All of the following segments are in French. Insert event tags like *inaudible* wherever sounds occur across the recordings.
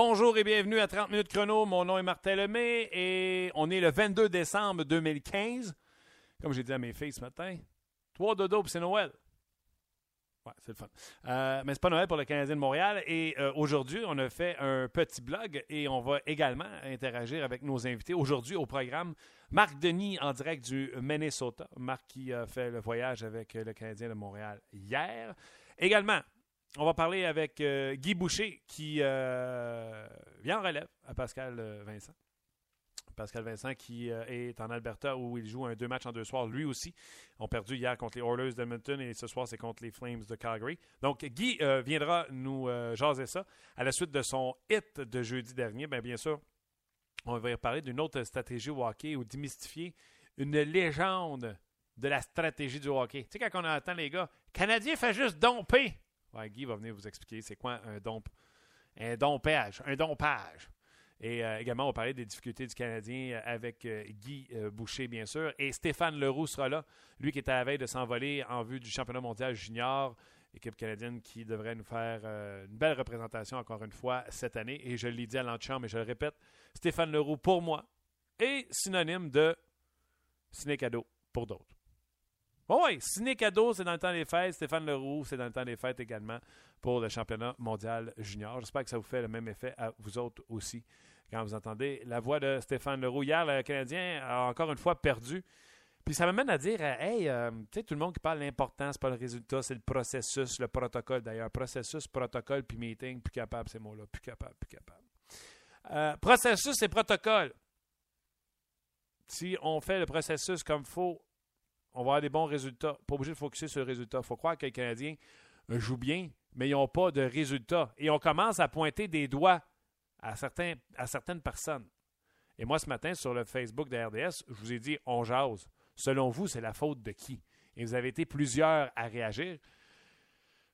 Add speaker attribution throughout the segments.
Speaker 1: Bonjour et bienvenue à 30 minutes chrono. Mon nom est Martin Lemay et on est le 22 décembre 2015. Comme j'ai dit à mes filles ce matin, trois dodo puis c'est Noël. Ouais, c'est le fun. Euh, mais c'est pas Noël pour le Canadien de Montréal. Et euh, aujourd'hui, on a fait un petit blog et on va également interagir avec nos invités. Aujourd'hui, au programme, Marc Denis en direct du Minnesota. Marc qui a fait le voyage avec le Canadien de Montréal hier. Également, on va parler avec euh, Guy Boucher qui euh, vient en relève à Pascal euh, Vincent. Pascal Vincent qui est en Alberta où il joue un deux matchs en deux soirs. Lui aussi ont perdu hier contre les Oilers d'Edmonton et ce soir c'est contre les Flames de Calgary. Donc Guy viendra nous jaser ça à la suite de son hit de jeudi dernier. Bien, bien sûr, on va parler d'une autre stratégie au hockey ou démystifier une légende de la stratégie du hockey. Tu sais, quand on entend les gars, Canadien fait juste domper. Ouais, Guy va venir vous expliquer c'est quoi un domp, un dompage, un dompage. Et euh, également, on va parler des difficultés du Canadien avec euh, Guy euh, Boucher, bien sûr. Et Stéphane Leroux sera là, lui qui est à la veille de s'envoler en vue du championnat mondial junior, équipe canadienne qui devrait nous faire une belle représentation encore une fois cette année. Et je l'ai dit à l'antichambre, mais je le répète, Stéphane Leroux pour moi est synonyme de ciné cadeau pour d'autres. Bon, oui, ciné cadeau, c'est dans le temps des fêtes. Stéphane Leroux, c'est dans le temps des fêtes également pour le championnat mondial junior. J'espère que ça vous fait le même effet à vous autres aussi quand vous entendez la voix de Stéphane Leroux. Hier, le Canadien a encore une fois perdu. Puis ça m'amène à dire, hey, euh, tu sais, tout le monde qui parle c'est pas le résultat, c'est le processus, le protocole d'ailleurs. Processus, protocole, puis meeting, plus capable, ces mots-là, plus capable, plus capable. Euh, processus et protocole. Si on fait le processus comme il faut, on va avoir des bons résultats. Pas obligé de focuser sur le résultat. Il faut croire que les Canadiens jouent bien, mais ils n'ont pas de résultats. Et on commence à pointer des doigts à, certaines personnes. Et moi, ce matin, sur le Facebook de RDS, je vous ai dit on jase. Selon vous, c'est la faute de qui? Et vous avez été plusieurs à réagir.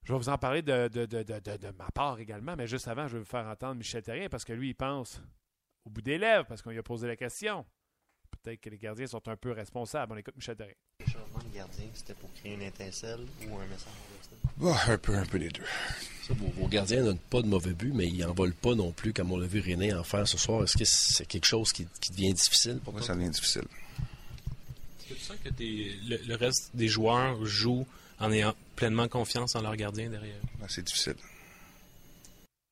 Speaker 1: Je vais vous en parler de, de, ma part également, mais juste avant, je vais vous faire entendre Michel Terrien parce que lui, il pense au bout des lèvres parce qu'on lui a posé la question peut-être que les gardiens sont un peu responsables. On écoute Michel Derry.
Speaker 2: Le changement de gardien, c'était pour créer une étincelle ou un message?
Speaker 3: Bah, un peu, un peu des deux.
Speaker 4: vos, gardiens n'ont pas de mauvais but, mais ils n'en volent pas non plus, comme on l'a vu René en faire ce soir. Est-ce que c'est quelque chose qui, devient difficile pour
Speaker 3: toi? Oui, ça devient difficile.
Speaker 5: Est-ce que tu sens que le, le, reste des joueurs jouent en ayant pleinement confiance en leur gardien derrière?
Speaker 3: Ben, c'est difficile.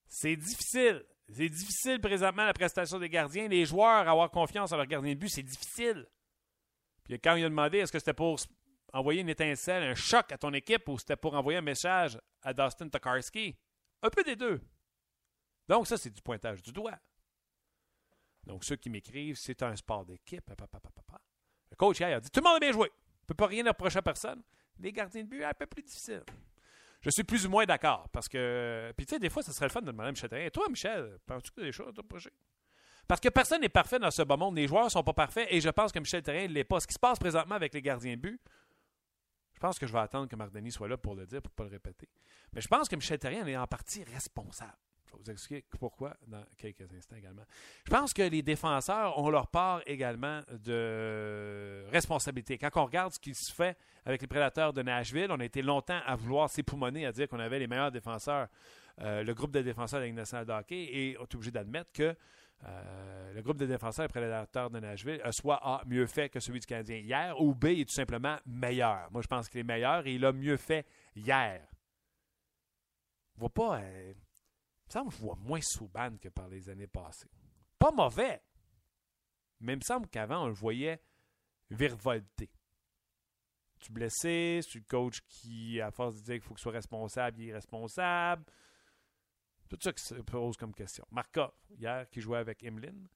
Speaker 1: C'est difficile. C'est difficile présentement la prestation des gardiens. Les joueurs, avoir confiance en leur gardien de but, c'est difficile. Puis quand il a demandé est-ce que c'était pour envoyer une étincelle, un choc à ton équipe ou c'était pour envoyer un message à Dustin Tokarski, un peu des deux. Donc ça, c'est du pointage du doigt. Donc ceux qui m'écrivent, c'est un sport d'équipe. Le coach a dit tout le monde a bien joué. On ne peut pas rien reprocher à personne. Les gardiens de but, un peu plus difficile je suis plus ou moins d'accord. Parce que. Puis, tu sais, des fois, ce serait le fun de demander à Michel toi, Michel, penses-tu que des choses à projet? Parce que personne n'est parfait dans ce bas monde. Les joueurs ne sont pas parfaits et je pense que Michel Terrien ne l'est pas. Ce qui se passe présentement avec les gardiens de but, je pense que je vais attendre que Marc Denis soit là pour le dire, pour ne pas le répéter. Mais je pense que Michel Terrien est en partie responsable. Vous expliquer pourquoi dans quelques instants également. Je pense que les défenseurs ont leur part également de responsabilité. Quand on regarde ce qui se fait avec les prédateurs de Nashville, on a été longtemps à vouloir s'époumoner, à dire qu'on avait les meilleurs défenseurs, euh, le groupe de défenseurs de la de hockey, et on est obligé d'admettre que euh, le groupe de défenseurs et prédateurs de Nashville a soit A, mieux fait que celui du Canadien hier, ou B, est tout simplement meilleur. Moi, je pense qu'il est meilleur et il a mieux fait hier. On ne voit pas. Euh, me semble que je vois moins Souban que par les années passées. Pas mauvais. Mais il me semble qu'avant, on le voyait virevolter. Tu blessé, c'est le coach qui, à force de dire qu'il faut qu'il soit responsable, il est responsable. Tout ça qui se pose comme question. Markov, hier, qui jouait avec Emeline.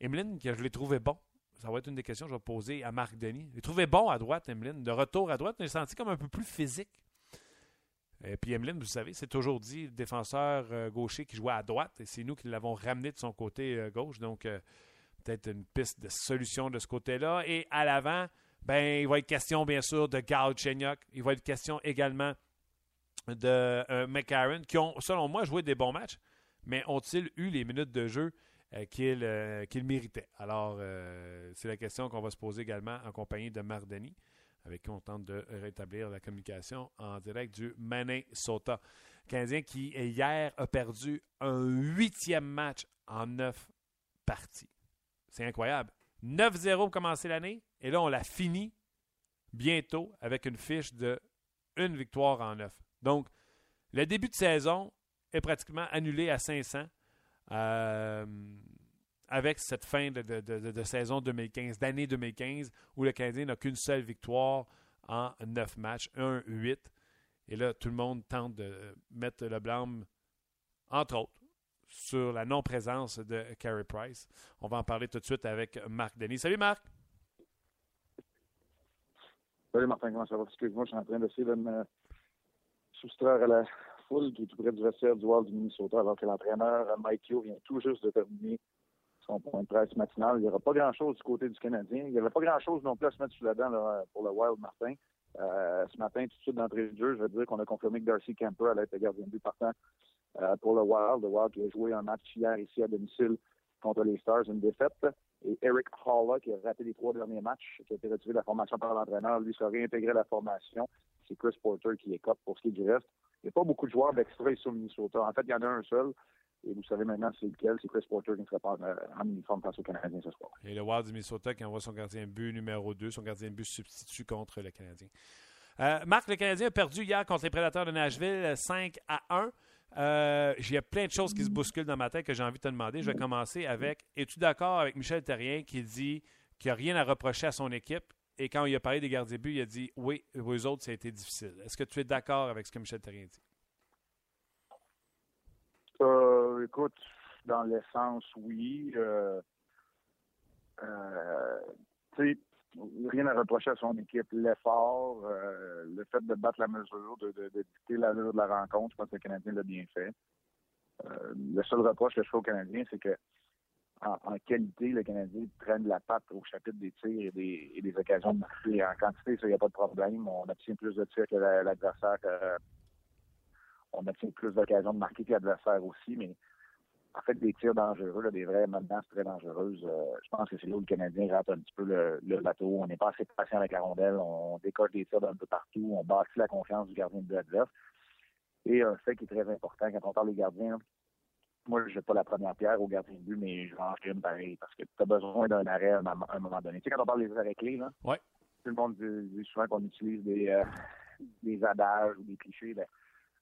Speaker 1: Emeline, que je l'ai trouvé bon. Ça va être une des questions que je vais poser à Marc Denis. Je l'ai trouvé bon à droite, Emeline. De retour à droite, je l'ai senti comme un peu plus physique. Et puis Emeline, vous savez, c'est toujours dit, défenseur euh, gaucher qui jouait à droite, et c'est nous qui l'avons ramené de son côté euh, gauche. Donc, euh, peut-être une piste de solution de ce côté-là. Et à l'avant, ben, il va être question, bien sûr, de Galchenyuk. Il va être question également de McCarron, qui ont, selon moi, joué des bons matchs, mais ont-ils eu les minutes de jeu qu'ils méritaient? Alors, c'est la question qu'on va se poser également en compagnie de Mardani. Avec qui on tente de rétablir la communication en direct du Minnesota. Canadien qui, hier, a perdu un huitième match en neuf parties. C'est incroyable. 9-0 pour commencer l'année, et là, on l'a fini bientôt avec une fiche de une victoire en neuf. Donc, le début de saison est pratiquement annulé à 500 euh, avec cette fin de, saison 2015, d'année 2015, où le Canadien n'a qu'une seule victoire en neuf matchs, 1-8. Et là, tout le monde tente de mettre le blâme, entre autres, sur la non-présence de Carey Price. On va en parler tout de suite avec Marc Denis. Salut Marc!
Speaker 6: Salut Martin, comment ça va? Excuse-moi, je suis en train d'essayer de me soustraire à la foule qui est tout près du vestiaire du Wild du Minnesota, alors que l'entraîneur Mike Yo vient tout juste de terminer son point de presse matinal. Il n'y aura pas grand-chose du côté du Canadien. Il n'y avait pas grand-chose non plus à se mettre sous la dent pour le Wild, Martin. Euh, ce matin, tout de suite d'entrée de jeu, je veux dire qu'on a confirmé que Darcy Kemper allait être gardien de but partant euh, pour le Wild. Le Wild qui a joué un match hier ici à domicile contre les Stars, une défaite. Et Eric Halla, qui a raté les trois derniers matchs, qui a été retiré de la formation par l'entraîneur, lui sera réintégré à la formation. C'est Chris Porter qui est cop pour ce qui est du reste. Il n'y a pas beaucoup de joueurs d'extra ici au Minnesota. En fait, il y en a un seul. Et vous savez maintenant c'est lequel. C'est Chris Porter qui ne sera pas en, en uniforme face aux Canadiens ce soir.
Speaker 1: Et le Wild du Minnesota qui envoie son gardien de but numéro 2, son gardien de but substitut contre le Canadien. Euh, Marc, le Canadien a perdu hier contre les Prédateurs de Nashville 5 à 1. Euh, Il y a plein de choses qui se bousculent dans ma tête que j'ai envie de te demander. Je vais commencer avec Es-tu d'accord avec Michel Terrien qui dit qu'il n'y a rien à reprocher à son équipe? Et quand il a parlé des gardiens de but, il a dit Oui, eux autres, ça a été difficile. Est-ce que tu es d'accord avec ce que Michel Terrien dit
Speaker 6: Euh, écoute, dans l'essence, oui. Euh, euh, tu sais, rien à reprocher à son équipe. L'effort, euh, le fait de battre la mesure, de, de, de dicter de la rencontre, je pense que le Canadien l'a bien fait. Le seul reproche que je fais au Canadien, c'est que en, qualité, le Canadien traîne la patte au chapitre des tirs et des, et des occasions de marquer. En quantité, ça, il n'y a pas de problème. On obtient plus de tirs que la- l'adversaire. on obtient plus d'occasions de marquer que l'adversaire aussi, mais en fait, des tirs dangereux, là, des vraies menaces très dangereuses, euh, je pense que c'est là où le Canadien rate un petit peu le, le bateau. On n'est pas assez patient avec la rondelle, on décoche des tirs d'un peu partout, on bâtit la confiance du gardien de adverse. Et un fait qui est très important quand on parle des gardiens, moi, je ne pas la première pierre au gardien de but, mais je en une pareil, parce que tu as besoin d'un arrêt à un moment, donné. Tu sais, quand on parle des arrêts clés, là,
Speaker 1: Ouais.
Speaker 6: tout le monde dit, dit souvent qu'on utilise des, euh, des adages ou des clichés. Ben,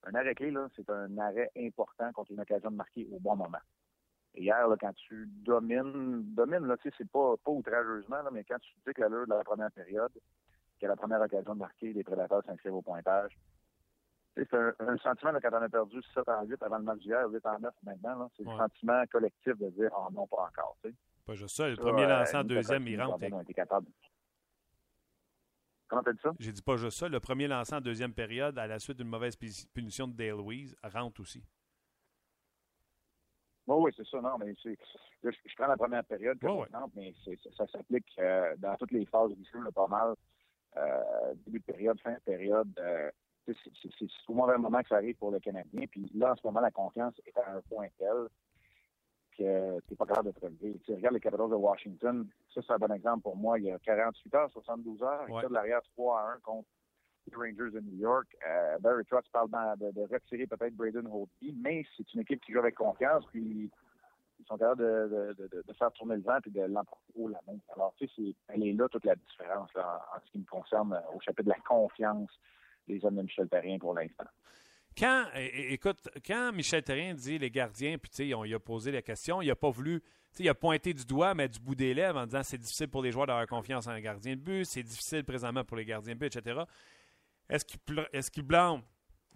Speaker 6: un arrêt clé, c'est un arrêt important contre une occasion de marquer au bon moment. Et hier, là, quand tu domines, domines, là, tu sais, c'est pas, pas outrageusement, là, mais quand tu dis que l'allure de la première période, que la première occasion de marquer, les prédateurs s'inscrivent au pointage, tu sais, c'est un, un sentiment, là, quand on a perdu 7 en 8 avant le match d'hier, 8 en 9 maintenant, c'est
Speaker 1: Ouais.
Speaker 6: le sentiment collectif de dire, oh non, pas encore, tu sais.
Speaker 1: Pas juste ça. Le
Speaker 6: Ça,
Speaker 1: premier
Speaker 6: euh,
Speaker 1: lancé en
Speaker 6: nous,
Speaker 1: deuxième, il rentre.
Speaker 6: Comment t'as dit ça?
Speaker 1: J'ai dit pas juste ça. Le premier lancé en deuxième période, à la suite d'une mauvaise punition de Dale Louise, rentre aussi.
Speaker 6: Oui, oui, c'est ça, non, mais c'est. Je, je prends la première période comme exemple, mais ça, ça s'applique euh, dans toutes les phases du jeu, là, pas mal. Euh, début de période, fin de période. euh, c'est au mauvais moment que ça arrive pour le Canadien. Puis là, en ce moment, la confiance est à un point tel que tu n'es pas capable de te relever. Tu sais, regarde les Capitals de Washington, ça, c'est un bon exemple pour moi. Il y a 48 heures, 72 heures,
Speaker 1: Ouais.
Speaker 6: ils de l'arrière 3 à 1 contre les Rangers de New York. Euh, Barry Trotz parle de, de retirer peut-être Braden Holtby, mais c'est une équipe qui joue avec confiance, puis ils sont capables de, de, de, de faire tourner le vent et de l'emporter haut la main. Alors, tu sais, elle est là toute la différence là, en, en ce qui me concerne au chapitre de la confiance des hommes de Michel Perrien pour l'instant.
Speaker 1: Quand, écoute, quand Michel Terrien dit les gardiens, puis tu sais, on a posé la question, il a pas voulu, il a pointé du doigt, mais du bout des lèvres en disant c'est difficile pour les joueurs d'avoir confiance en un gardien de but, c'est difficile présentement pour les gardiens de but, etc. Est-ce qu'il blâme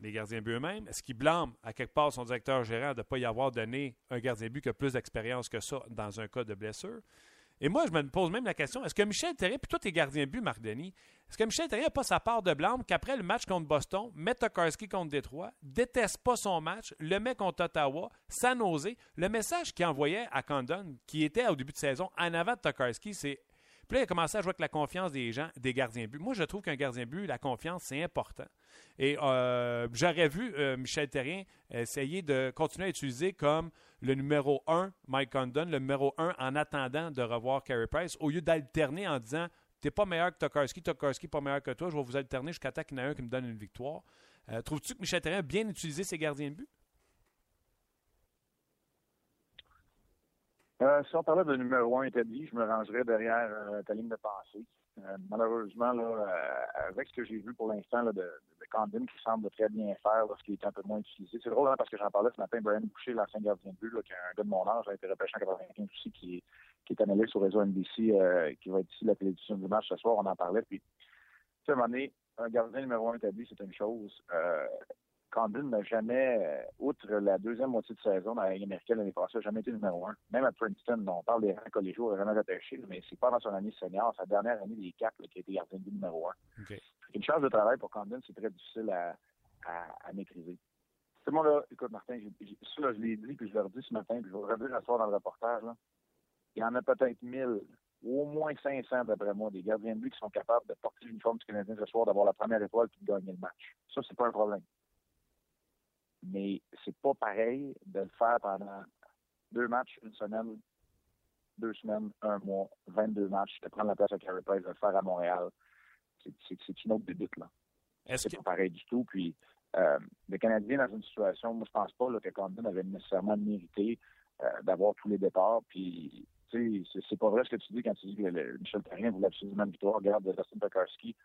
Speaker 1: les gardiens de but eux-mêmes? Est-ce qu'il blâme à quelque part son directeur gérant de ne pas y avoir donné un gardien de but qui a plus d'expérience que ça dans un cas de blessure? Et moi, je me pose même la question, est-ce que Michel Terrien, puis toi, t'es gardien but, Marc Denis, est-ce que Michel Terrien n'a pas sa part de blâme qu'après le match contre Boston, met Tokarski contre Détroit, déteste pas son match, le met contre Ottawa, sans nausée, le message qu'il envoyait à Condon, qui était au début de saison en avant de Tokarski, c'est puis là, il a commencé à jouer avec la confiance des gens, des gardiens but. Moi, je trouve qu'un gardien but, la confiance, c'est important. Et euh, j'aurais vu euh, Michel Terrien essayer de continuer à utiliser comme le numéro 1, Mike Condon, le numéro 1 en attendant de revoir Carey Price, au lieu d'alterner en disant Tu n'es pas meilleur que Tokarski, Tokarski pas meilleur que toi. Je vais vous alterner jusqu'à temps qu'il y en ait un qui me donne une victoire. Euh, trouves-tu que Michel Therrien a bien utilisé ses gardiens de but?
Speaker 6: Euh, si on parlait de numéro un établi, je me rangerais derrière euh, ta ligne de pensée. Euh, malheureusement, avec ce que j'ai vu pour l'instant de, de qui semble très bien faire lorsqu'il est un peu moins utilisé. C'est drôle hein, parce que j'en parlais ce matin, Brian Boucher, l'ancien gardien de but, qui est un gars de mon âge, a été repêché en 95 aussi, qui, qui est analysé sur le réseau NBC, qui va être ici la télévision du match ce soir, on en parlait. Puis, à un moment donné, un gardien numéro un établi, c'est une chose. Condon n'a jamais, euh, outre la deuxième moitié de saison dans la Ligue américaine l'année passée, n'a jamais été numéro un. Même à Princeton, on parle des rangs collégiaux, il n'a jamais mais c'est pas dans son année senior, sa dernière année des quatre qui a été gardien de numéro un. Une charge de travail pour Condon, c'est très difficile à, à, à maîtriser. Tout le monde là, écoute Martin, ça là, je l'ai dit, puis je leur dis ce matin, puis je vais ce soir dans le reportage, là. il y en a peut-être 1000, ou au moins 500 d'après moi, des gardiens de but qui sont capables de porter l'uniforme du Canadien ce soir, d'avoir la première étoile puis de gagner le match. Ça, c'est pas un problème. Mais c'est pas pareil de le faire pendant deux matchs, une semaine, deux semaines, un mois, 22 matchs, de prendre la place à Carey Price, de le faire à Montréal. C'est- une autre débute, là. C'est
Speaker 1: que,
Speaker 6: pas pareil du tout. Puis, euh, le Canadien, dans une situation, moi, je pense pas là, que Condon avait nécessairement mérité euh, d'avoir tous les départs. Puis, tu sais, c'est- pas vrai ce que tu dis quand tu dis que le- Michel Therrien voulait absolument une victoire. Regarde, Dustin Pekarski,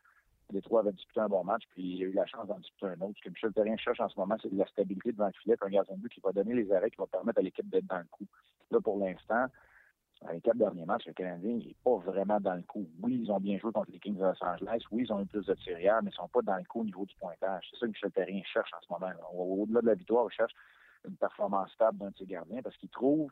Speaker 6: les trois avaient disputé un bon match, puis il a eu la chance d'en disputer un autre. Ce que Michel Therrien cherche en ce moment, c'est de la stabilité devant le filet, un gardien de but qui va donner les arrêts, qui va permettre à l'équipe d'être dans le coup. Là, pour l'instant, dans les quatre derniers matchs, le Canadien n'est pas vraiment dans le coup. Oui, ils ont bien joué contre les Kings de Los Angeles. Oui, ils ont eu plus de hier, mais ils sont pas dans le coup au niveau du pointage. C'est ça que Michel Therrien cherche en ce moment. là. Au- Au-delà de la victoire, il cherche une performance stable d'un de ses gardiens parce qu'il trouve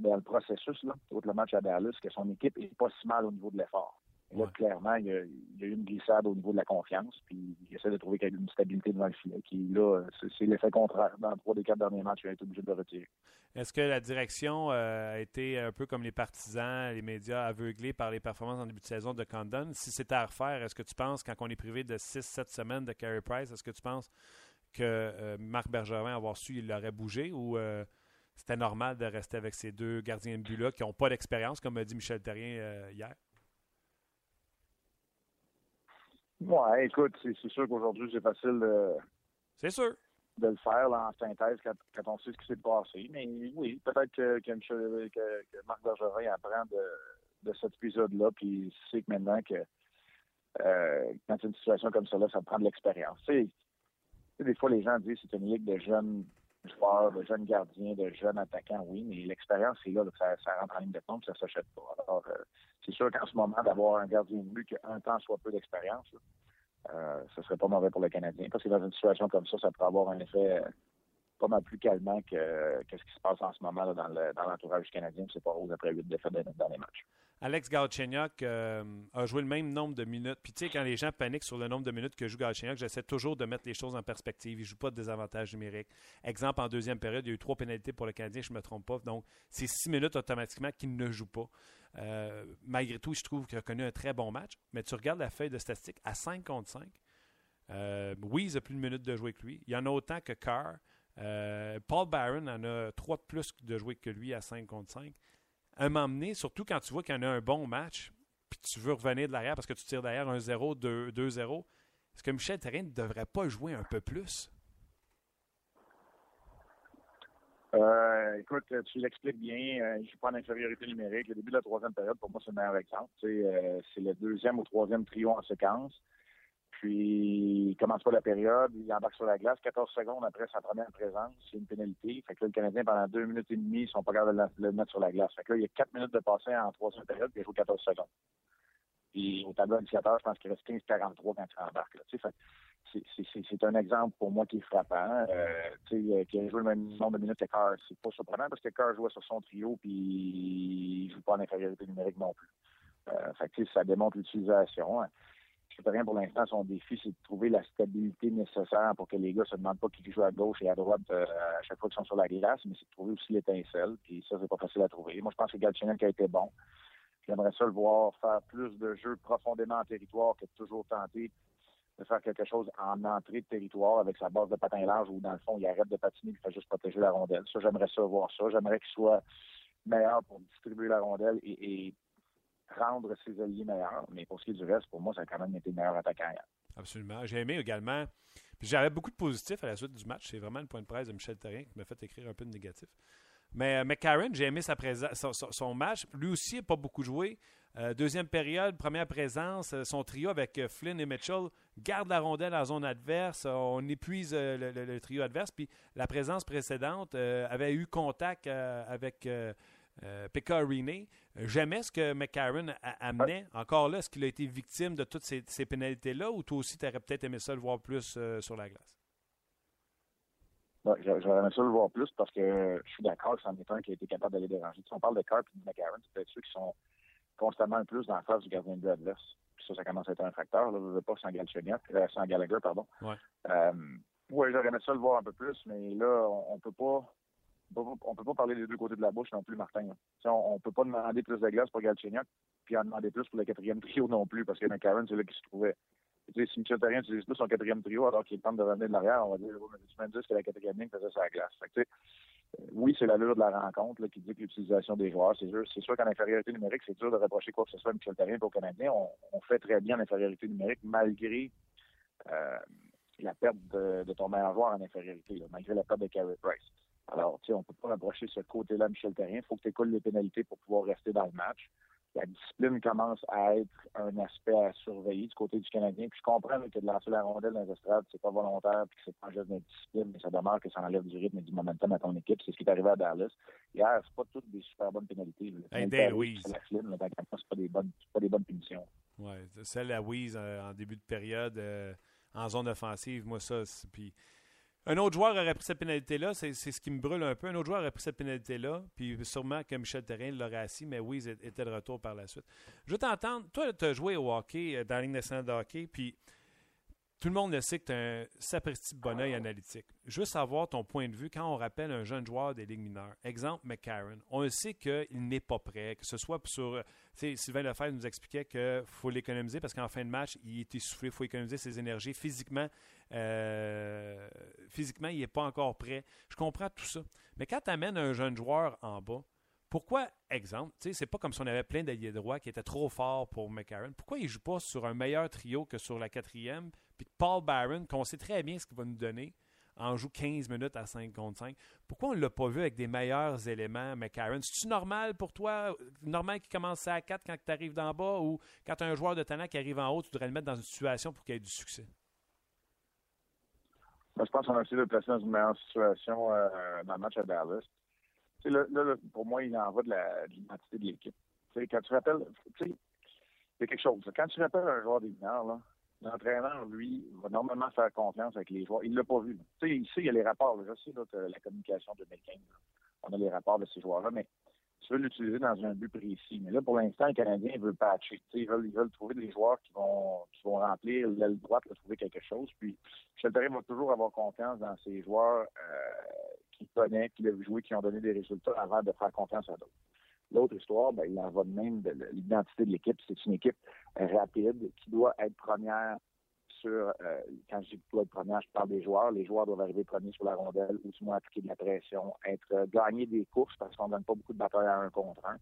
Speaker 6: dans le processus, là, le match à Dallas, que son équipe est pas si mal au niveau de l'effort. Et Là,
Speaker 1: Ouais.
Speaker 6: clairement, il y, a, il y a eu une glissade au niveau de la confiance, puis il essaie de trouver qu'il y a une stabilité devant le filet, qui, là, c'est- l'effet contraire. Dans trois des quatre derniers matchs, il a été obligé de le retirer.
Speaker 1: est-ce que la direction euh, a été un peu comme les partisans, les médias aveuglés par les performances en début de saison de Condon? Si c'était à refaire, est-ce que tu penses, quand on est privé de 6-7 semaines de Carey Price, est-ce que tu penses que euh, Marc Bergevin, avoir su, il l'aurait bougé ou euh, c'était normal de rester avec ces deux gardiens de but-là qui n'ont pas d'expérience, comme a dit Michel Terrien hier?
Speaker 6: Ouais, écoute, c'est sûr qu'aujourd'hui, c'est facile de,
Speaker 1: C'est sûr.
Speaker 6: de le faire là, en synthèse quand, quand on sait ce qui s'est passé. Mais oui, peut-être que, que, que- Marc Bergerin apprend de, de cet épisode-là, puis il sait que maintenant que euh, quand c'est une situation comme ça, là, ça prend de l'expérience. Tu sais, des fois, les gens disent que c'est une ligue de jeunes joueurs, de jeunes gardiens, de jeunes attaquants, oui, mais l'expérience, c'est là, ça, ça rentre en ligne de compte, ça s'achète pas. Alors, euh, c'est sûr qu'en ce moment, d'avoir un gardien de but qui a un temps soit peu d'expérience, là, euh, ce serait pas mauvais pour le Canadien. Parce que dans une situation comme ça, ça peut avoir un effet euh, pas mal plus calmant que, ce qui se passe en ce moment dans le- dans l'entourage canadien. C'est pas rose après huit défaites dans les matchs.
Speaker 1: Alex Galchenyuk euh, a joué le même nombre de minutes. Puis tu sais, quand les gens paniquent sur le nombre de minutes que joue Galchenyuk, j'essaie toujours de mettre les choses en perspective. Il ne joue pas de désavantage numérique. Exemple, en deuxième période, il y a eu trois pénalités pour le Canadien, je ne me trompe pas. Donc, c'est six minutes automatiquement qu'il ne joue pas. Euh, malgré tout, je trouve qu'il a connu un très bon match. Mais tu regardes la feuille de statistiques à 5 contre 5. Euh, Weeze a plus de minutes de jouer que lui. Il y en a autant que Carr. Euh, Paul Barron en a trois de plus de jouer que lui à 5 contre 5 un donné, surtout quand tu vois qu'il y en a un bon match, puis tu veux revenir de l'arrière parce que tu tires derrière 1-0, 2-0, est-ce que Michel Terrien ne devrait pas jouer un peu plus?
Speaker 6: Euh, écoute, tu l'expliques bien. Euh, je suis pas en infériorité numérique. Le début de la troisième période, pour moi, c'est le meilleur exemple. Euh, c'est le deuxième ou troisième trio en séquence. Puis, il commence pas la période, il embarque sur la glace. 14 secondes après sa première présence, c'est une pénalité. Fait que là, le Canadien, pendant deux minutes et demie, ils sont pas capables de le- mettre sur la glace. Fait que là, il y a quatre minutes de passé en troisième période, puis il joue 14 secondes. Puis, au tableau indicateur, je pense qu'il reste 15-43 quand il embarque. Tu c'est- un exemple pour moi qui est frappant. Euh, euh, qui a joué le même nombre de minutes que Carr. C'est pas surprenant parce que Carr jouait sur son trio puis il joue pas en infériorité numérique non plus. Euh, fait que, ça démontre l'utilisation. Hein. Rien pour l'instant, son défi, c'est de trouver la stabilité nécessaire pour que les gars se demandent pas qui joue à gauche et à droite euh, à chaque fois qu'ils sont sur la glace, mais c'est de trouver aussi l'étincelle. Puis ça, c'est pas facile à trouver. Moi, je pense que Galchenyuk a été bon. J'aimerais ça le voir faire plus de jeux profondément en territoire que de toujours tenter de faire quelque chose en entrée de territoire avec sa base de patin large où, dans le fond, il arrête de patiner et il fait juste protéger la rondelle. Ça, j'aimerais ça voir ça. J'aimerais qu'il soit meilleur pour distribuer la rondelle et rendre ses alliés meilleurs. Mais pour ce qui est du reste, pour moi, ça a quand même été le meilleur attaquant.
Speaker 1: Absolument. J'ai aimé également. J'avais beaucoup de positifs à la suite du match. C'est vraiment le point de presse de Michel Therrien qui m'a fait écrire un peu de négatif. Mais euh, McCarron, j'ai aimé sa présence, son, match. Lui aussi n'a pas beaucoup joué. Euh, deuxième période, première présence, euh, son trio avec Flynn et Mitchell garde la rondelle en zone adverse. On épuise le, trio adverse. Puis la présence précédente avait eu contact avec euh, Pekka Rinne. J'aimais ce que McCarron a- amenait. Encore là, est-ce qu'il a été victime de toutes ces, ces pénalités-là ou toi aussi, tu aurais peut-être aimé ça le voir plus euh, sur la glace?
Speaker 6: Ouais, j'a- J'aurais aimé ça le voir plus parce que je suis d'accord que c'en est un qui a été capable d'aller déranger. Si on parle de Carp et de McCarron, c'est peut-être ceux qui sont constamment le plus dans la face du gardien de but adverse. Puis ça, ça commence à être un facteur. Là, je veux pas sans Galchenyuk, euh, sans Gallagher, pardon.
Speaker 1: Ouais.
Speaker 6: Euh, ouais, j'aurais aimé ça le voir un peu plus, mais là, on, on peut pas. On peut pas- parler des deux côtés de la bouche non plus, Martin. On, on peut pas demander plus de glace pour Galchenyuk, puis en demander plus pour le quatrième trio non plus, parce que McCarron, c'est là qu'il se trouvait. Si Michel Therrien utilise plus son quatrième trio alors qu'il tente de revenir de l'arrière, on va dire, dis que la quatrième ligne faisait sa glace. Fait que, euh, oui, c'est l'allure de la rencontre qui dit que l'utilisation des joueurs, c'est sûr, c'est sûr qu'en infériorité numérique, c'est dur de reprocher quoi que ce soit à Michel Therrien et au Canadien. On, fait très bien en infériorité numérique malgré euh, la perte de, ton meilleur joueur en infériorité, malgré la perte de Carey Price. Alors, tu sais, on peut pas reprocher ce côté-là Michel Therrien. Il faut que tu écoules les pénalités pour pouvoir rester dans le match. La discipline commence à être un aspect à surveiller du côté du Canadien. Puis je comprends que de lancer la rondelle dans les estrades, c'est pas volontaire, puis que c'est pas un geste d'indiscipline, mais ça demeure que ça enlève du rythme et du momentum à ton équipe. C'est ce qui est arrivé à Dallas. Hier, c'est pas toutes des super bonnes pénalités.
Speaker 1: Hey,
Speaker 6: Louise,
Speaker 1: Louise.
Speaker 6: c'est la c'est pas des bonnes, pas des bonnes punitions.
Speaker 1: Oui, celle à Wies euh, en début de période euh, en zone offensive, moi ça. c'est- Puis un autre joueur aurait pris cette pénalité-là, c'est ce qui me brûle un peu. Un autre joueur aurait pris cette pénalité-là, puis sûrement que Michel Therrien l'aurait assis, mais Wies était de retour par la suite. Je veux t'entendre. Toi, tu as joué au hockey, euh, dans la Ligue nationale de hockey, puis tout le monde le sait que tu as un sapristi bon œil analytique. Juste savoir ton point de vue quand on rappelle un jeune joueur des ligues mineures. Exemple, McCarron. On le sait qu'il n'est pas prêt, que ce soit sur. sais, Sylvain Lefebvre nous expliquait qu'il faut l'économiser parce qu'en fin de match, il est essoufflé, il faut économiser ses énergies. Physiquement, euh, physiquement il n'est pas encore prêt. Je comprends tout ça. Mais quand tu amènes un jeune joueur en bas, pourquoi, exemple, tu sais, c'est pas comme si on avait plein d'alliés droits qui étaient trop forts pour McCarron. Pourquoi il joue pas sur un meilleur trio que sur la quatrième, Paul Barron, qu'on sait très bien ce qu'il va nous donner, en joue 15 minutes à 5 contre 5. Pourquoi on ne l'a pas vu avec des meilleurs éléments, McCarron? C'est-tu normal pour toi, normal qu'il commence à 4 quand tu arrives d'en bas, ou quand tu as un joueur de talent qui arrive en haut, tu devrais le mettre dans une situation pour qu'il ait du succès?
Speaker 6: Moi, je pense qu'on a essayé de le placer dans une meilleure situation euh, dans le match à Dallas. Là, là, pour moi, il en va de l'identité de l'équipe. Quand tu rappelles, il y a quelque chose. Quand tu rappelles un joueur des mineurs, l'entraîneur, lui, va normalement faire confiance avec les joueurs. Il l'a pas vu. Tu sais, il y a les rapports. Je sais là, que la communication 2015, là, on a les rapports de ces joueurs-là, mais tu veux l'utiliser dans un but précis. Mais là, pour l'instant, les Canadiens veulent patcher. Ils veulent, ils veulent trouver des joueurs qui vont, qui vont remplir l'aile droite, là, trouver quelque chose. Puis, Michel va toujours avoir confiance dans ces joueurs euh, qu'il connaît, qu'il a vu jouer, qui ont donné des résultats avant de faire confiance à d'autres. L'autre histoire, ben, il en va de même de l'identité de l'équipe. C'est une équipe rapide qui doit être première sur, euh, quand je dis doit être première, je parle des joueurs. Les joueurs doivent arriver premiers sur la rondelle ou du moins appliquer de la pression, être euh, gagner des courses parce qu'on ne donne pas beaucoup de batailles à un contre un.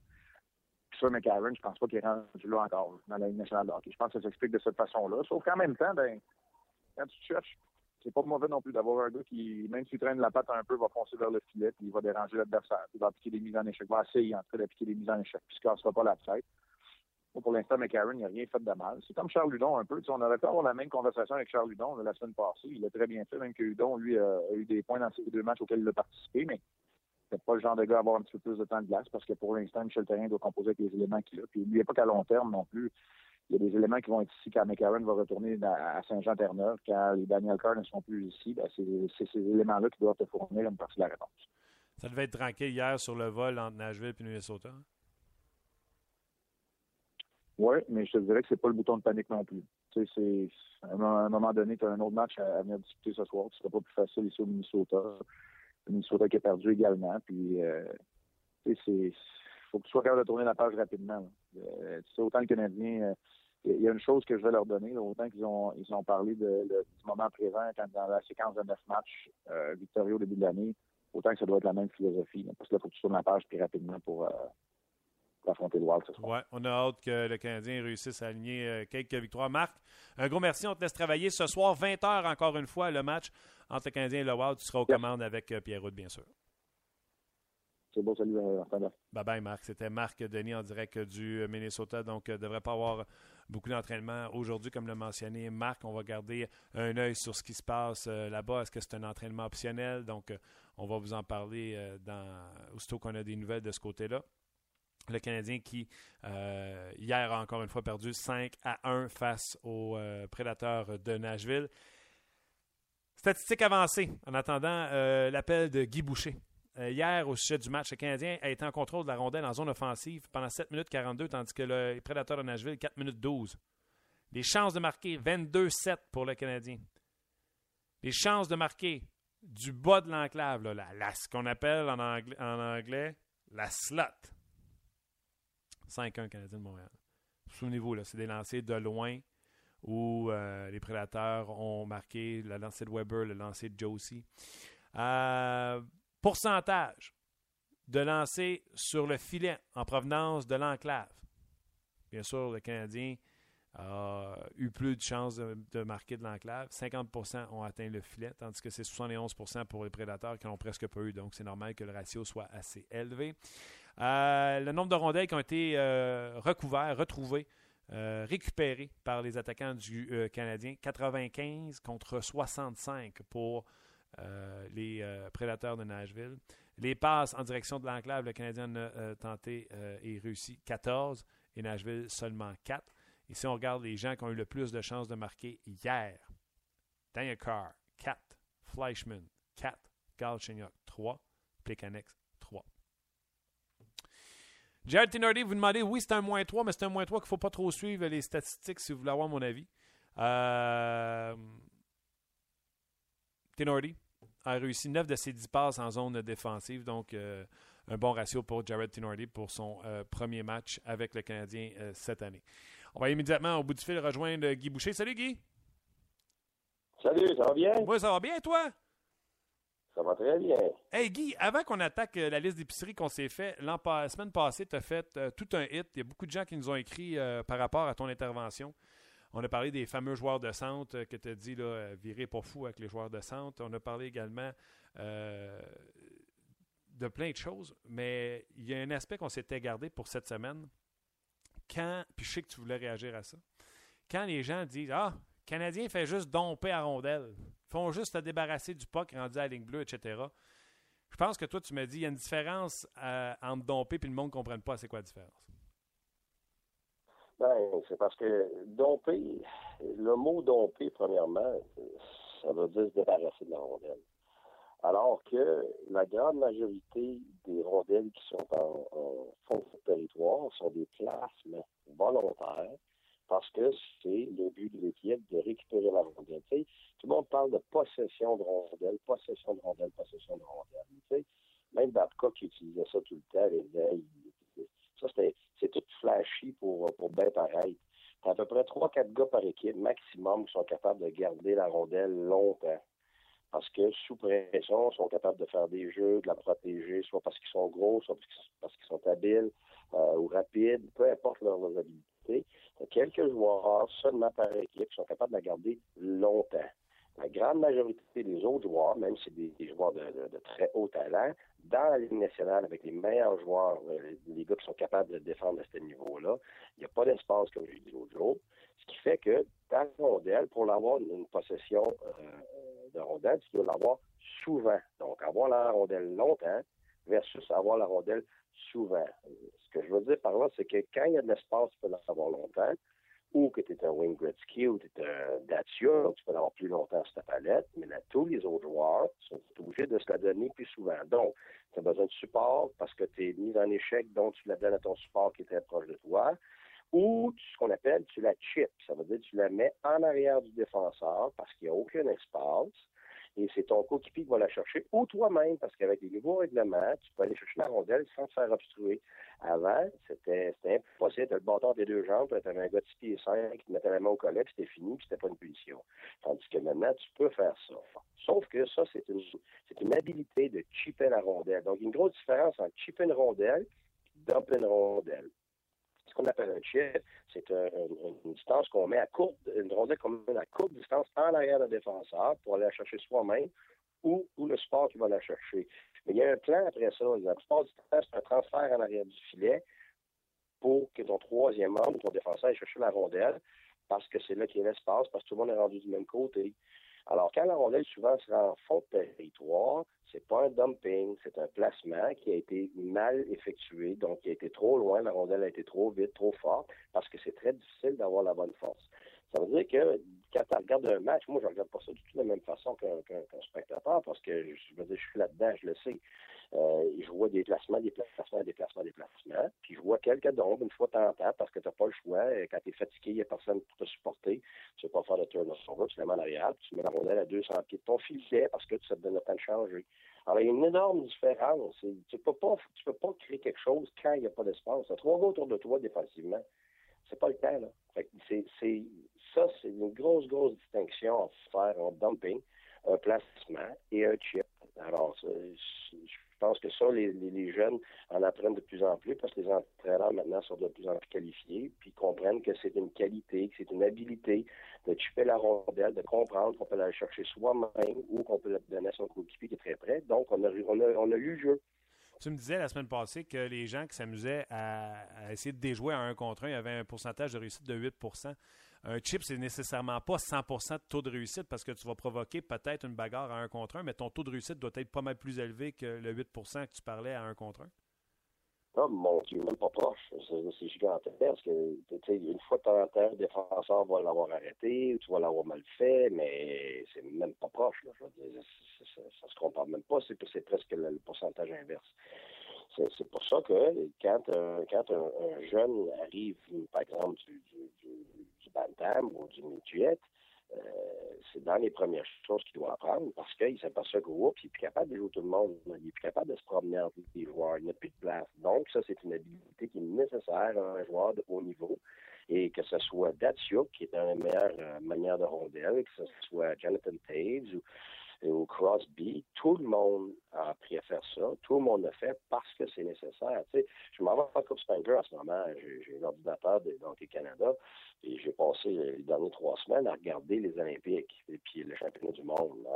Speaker 6: Puis ça, McCarron, je pense pas qu'il est rendu là encore dans la Ligue nationale de hockey. Je pense que ça s'explique de cette façon-là. Sauf qu'en même temps, ben, quand tu cherches, c'est pas mauvais non plus d'avoir un gars qui, même s'il traîne la patte un peu, va foncer vers le filet, puis il va déranger l'adversaire, il va appliquer des mises en échec, va essayer en tout d'appliquer des mises en échec, puis il se cassera pas la tête. Pour l'instant, McCarron, il n'a rien fait de mal. C'est comme Charles Ludon un peu. On aurait pu avoir la même conversation avec Charles Ludon la semaine passée. Il a très bien fait, même que Ludon, lui, a, a eu des points dans ces deux matchs auxquels il a participé, mais c'est pas le genre de gars à avoir un petit peu plus de temps de glace parce que pour l'instant, Michel Therrien doit composer avec les éléments qu'il a. Puis n'oubliez pas qu'à long terme non plus, il y a des éléments qui vont être ici quand McCarron va retourner à Saint-Jean-Terre-Neuve, quand les Daniel Carr ne sont plus ici. Ben, c'est ces éléments-là qui doivent te fournir une partie de la réponse.
Speaker 1: Ça devait être tranquille hier sur le vol entre Nashville et Minnesota. hein?
Speaker 6: Oui, mais je te dirais que c'est pas le bouton de panique non plus. Tu sais, c'est à un moment- donné, tu as un autre match à, à venir discuter ce soir. Ce sera pas plus facile ici au Minnesota. Minnesota qui a perdu également. Puis, euh, faut que tu sois capable de tourner la page rapidement. Euh, tu sais, autant le Canadien, euh, il y a une chose que je vais leur donner, autant qu'ils ont ils ont parlé du moment présent quand dans la séquence de neuf matchs euh, victorieux au début de l'année, autant que ça doit être la même philosophie. parce que là, faut que tu tournes la page plus rapidement pour,
Speaker 7: le Wild ce soir.
Speaker 1: Ouais, on a hâte que le Canadien réussisse à aligner euh, quelques victoires. Marc, un gros merci. On te laisse travailler ce soir, 20h encore une fois, le match entre le Canadien et le Wild. Tu seras aux commandes avec euh, Pierre-Route, bien sûr.
Speaker 7: C'est beau, salut, euh.
Speaker 1: Bye bye, Marc. C'était Marc Denis en direct du Minnesota. Donc, ne devrait pas avoir beaucoup d'entraînement aujourd'hui, comme l'a mentionné Marc. On va garder un œil sur ce qui se passe là-bas. Est-ce que c'est un entraînement optionnel? Donc, on va vous en parler dans, aussitôt qu'on a des nouvelles de ce côté-là. Le Canadien qui, euh, hier, a encore une fois perdu 5 à 1 face aux euh, prédateurs de Nashville. Statistique avancée en attendant euh, l'appel de Guy Boucher. Euh, hier, au sujet du match, le Canadien a été en contrôle de la rondelle en zone offensive pendant 7 minutes 42, tandis que le- les Prédateurs de Nashville, 4 minutes 12. Les chances de marquer, 22-7 pour le Canadien. Les chances de marquer du bas de l'enclave, la, ce qu'on appelle en anglais la slot. 5-1 Canadien de Montréal. Souvenez-vous, c'est des lancers de loin où euh, les Prédateurs ont marqué le lancer de Weber, le lancer de Josie. Euh, pourcentage de lancers sur le filet en provenance de l'enclave. Bien sûr, le Canadien a eu plus de chances de marquer de l'enclave. 50% ont atteint le filet, tandis que c'est 71% pour les prédateurs qui n'ont presque pas eu. Donc, c'est normal que le ratio soit assez élevé. Euh, le nombre de rondelles qui ont été euh, recouverts, retrouvés, euh, récupérés par les attaquants du Canadien, 95 contre 65 pour les prédateurs de Nashville. Les passes en direction de l'enclave, le Canadien a euh, tenté et réussi 14 et Nashville seulement 4. Et si on regarde les gens qui ont eu le plus de chances de marquer hier, Daniel Carr, 4, Fleischmann, 4, Galchenyuk, 3, Plekanex, 3. Jared Tinordi, vous demandez, oui, c'est un moins 3, mais c'est un moins 3 qu'il ne faut pas trop suivre les statistiques si vous voulez avoir mon avis. Euh, Tinordi a réussi 9 de ses 10 passes en zone défensive, donc euh, un bon ratio pour Jared Tinordi pour son euh, premier match avec le Canadien euh, cette année. On va immédiatement au bout du fil rejoindre Guy Boucher. Salut Guy!
Speaker 7: Salut, ça va bien?
Speaker 1: Moi, ça va bien, toi?
Speaker 7: Ça va très bien.
Speaker 1: Hey Guy, avant qu'on attaque euh, la liste d'épicerie qu'on s'est fait, la semaine passée, tu as fait euh, tout un hit. Il y a beaucoup de gens qui nous ont écrit euh, par rapport à ton intervention. On a parlé des fameux joueurs de centre que tu as dit, virer pas fou avec les joueurs de centre. On a parlé également de plein de choses, mais il y a un aspect qu'on s'était gardé pour cette semaine. Quand, puis je sais que tu voulais réagir à ça, quand les gens disent Ah, Canadien fait juste domper à rondelle, ils font juste se débarrasser du puck rendu à la ligne bleue, etc. Je pense que toi, tu m'as dit il y a une différence euh, entre domper et le monde ne comprenne pas c'est quoi la différence.
Speaker 7: Ben, c'est parce que domper, le mot domper, premièrement, ça veut dire se débarrasser de la rondelle. Alors que la grande majorité des rondelles qui sont en, en fond de territoire sont des placements volontaires parce que c'est le but de l'équipe de récupérer la rondelle. Tout le monde parle de possession de rondelle, possession de rondelle, possession de rondelle. Même Babcock qui utilisait ça tout le temps, ça c'est tout flashy pour, pour bien paraître. T'as à peu près 3-4 gars par équipe maximum qui sont capables de garder la rondelle longtemps. Parce que sous pression, ils sont capables de faire des jeux, de la protéger, soit parce qu'ils sont gros, soit parce qu'ils- sont habiles euh, ou rapides, peu importe leurs habilités. A quelques joueurs seulement par équipe qui sont capables de la garder longtemps. La grande majorité des autres joueurs, même si c'est des, joueurs de, très haut talent, dans la Ligue nationale, avec les meilleurs joueurs, euh, les gars qui sont capables de défendre à ce niveau-là, il n'y a pas d'espace, comme j'ai dit l'autre jour. Ce qui fait que ta rondelle, pour l'avoir une possession euh, de rondelle, tu dois l'avoir souvent. Donc, avoir la rondelle longtemps versus avoir la rondelle souvent. Ce que je veux dire par là, c'est que quand il y a de l'espace, tu peux l'avoir longtemps, ou que tu es un Wayne Gretzky ou tu es un Dacia, tu peux l'avoir plus longtemps sur ta palette, mais là, tous les autres joueurs sont obligés de se la donner plus souvent. Donc, tu as besoin de support parce que tu es mis en échec, donc tu la donnes à ton support qui est très proche de toi. Ou ce qu'on appelle, tu la chips. Ça veut dire que tu la mets en arrière du défenseur parce qu'il n'y a aucun espace. Et c'est ton coéquipier qui va la chercher, ou toi-même, parce qu'avec les nouveaux règlements, tu peux aller chercher la rondelle sans te faire obstruer. Avant, c'était impossible. Tu le bâton les deux jambes, tu avais un gars de 6 pieds 5 qui te mettait la main au collet, c'était fini, puis c'était pas une punition. Tandis que maintenant, tu peux faire ça. Sauf que ça, c'est une, une habilité de chipper la rondelle. Donc, il y a une grosse différence entre chipper une rondelle dumper une rondelle. Ce qu'on appelle un chip, c'est un- un- une distance qu'on met à courte, une rondelle qu'on met à courte distance en arrière d'un défenseur pour aller la chercher soi-même ou, le sport qui va la chercher. Mais il y a un plan après ça. La plupart du temps, c'est un transfert en arrière du filet pour que ton troisième homme, ton défenseur, aille chercher la rondelle parce que c'est là qu'il y a l'espace, parce que tout le monde est rendu du même côté. Alors, quand la rondelle souvent sera en fond de territoire, c'est pas un dumping, c'est un placement qui a été mal effectué, donc qui a été trop loin, la rondelle a été trop vite, trop forte, parce que c'est très difficile d'avoir la bonne force. Ça veut dire que quand tu regardes un match, moi je regarde pas ça du tout de la même façon qu'un spectateur, parce que je, je suis là-dedans, je le sais. Euh, je vois des placements, des placements, des placements, des placements. Puis je vois quelques dombes une fois de temps temps parce que tu n'as pas le choix. Euh, Quand tu es fatigué, il n'y a personne pour te supporter. Tu ne veux pas faire de turnover, tu la mets en tu mets la rondelle à 200 pieds ton filet parce que ça te donne le temps de changer. Alors, il y a une énorme différence. Et Tu ne peux, pas- tu peux pas créer quelque chose quand il n'y a pas d'espace. Tu trois gars autour de toi défensivement. C'est pas le cas, là. C'est, ça, c'est une grosse, grosse distinction à faire en dumping, un placement et un chip. Alors, je pense que ça, les, jeunes en apprennent de plus en plus parce que les entraîneurs maintenant sont de plus en plus qualifiés, puis comprennent que c'est une qualité, que c'est une habilité de chipper la rondelle, de comprendre qu'on peut la chercher soi-même ou qu'on peut la donner à son coéquipier qui est très près. Donc, on a, eu le jeu.
Speaker 1: Tu me disais la semaine passée que les gens qui s'amusaient à, essayer de déjouer à un contre un, avait un pourcentage de réussite de 8 Un chip, c'est nécessairement pas 100% de taux de réussite parce que tu vas provoquer peut-être une bagarre à un contre un, mais ton taux de réussite doit être pas mal plus élevé que le 8% que tu parlais à un contre un.
Speaker 7: Oh mon Dieu, même pas proche. C'est gigantesque. Parce que, une fois de temps en temps, le défenseur va l'avoir arrêté, ou tu vas l'avoir mal fait, mais c'est même pas proche. Je veux dire, ça, ça se compare même pas. C'est presque le, pourcentage inverse. C'est pour ça que quand, euh, quand un, un jeune arrive, par exemple, du, du Bantam ou du Midget, euh, c'est dans les premières choses qu'il doit apprendre parce qu'il s'aperçoit que oups, il n'est plus capable de jouer tout le monde. Il n'est plus capable de se promener entre les joueurs. Il n'a plus de place. Donc, ça, c'est une habilité qui est nécessaire à un joueur de haut niveau. Et que ce soit Datsuk, qui est dans la meilleure euh, manière de rondelle, que ce soit Jonathan Taves ou, ou Crosby, tout le monde a appris à faire ça. Tout le monde l'a fait parce que c'est nécessaire. Tu sais, je m'en vais à Coupe Spangler en ce moment. J'ai l'ordinateur de Hockey Canada. Et j'ai passé les dernières trois semaines à regarder les Olympiques et puis le championnat du monde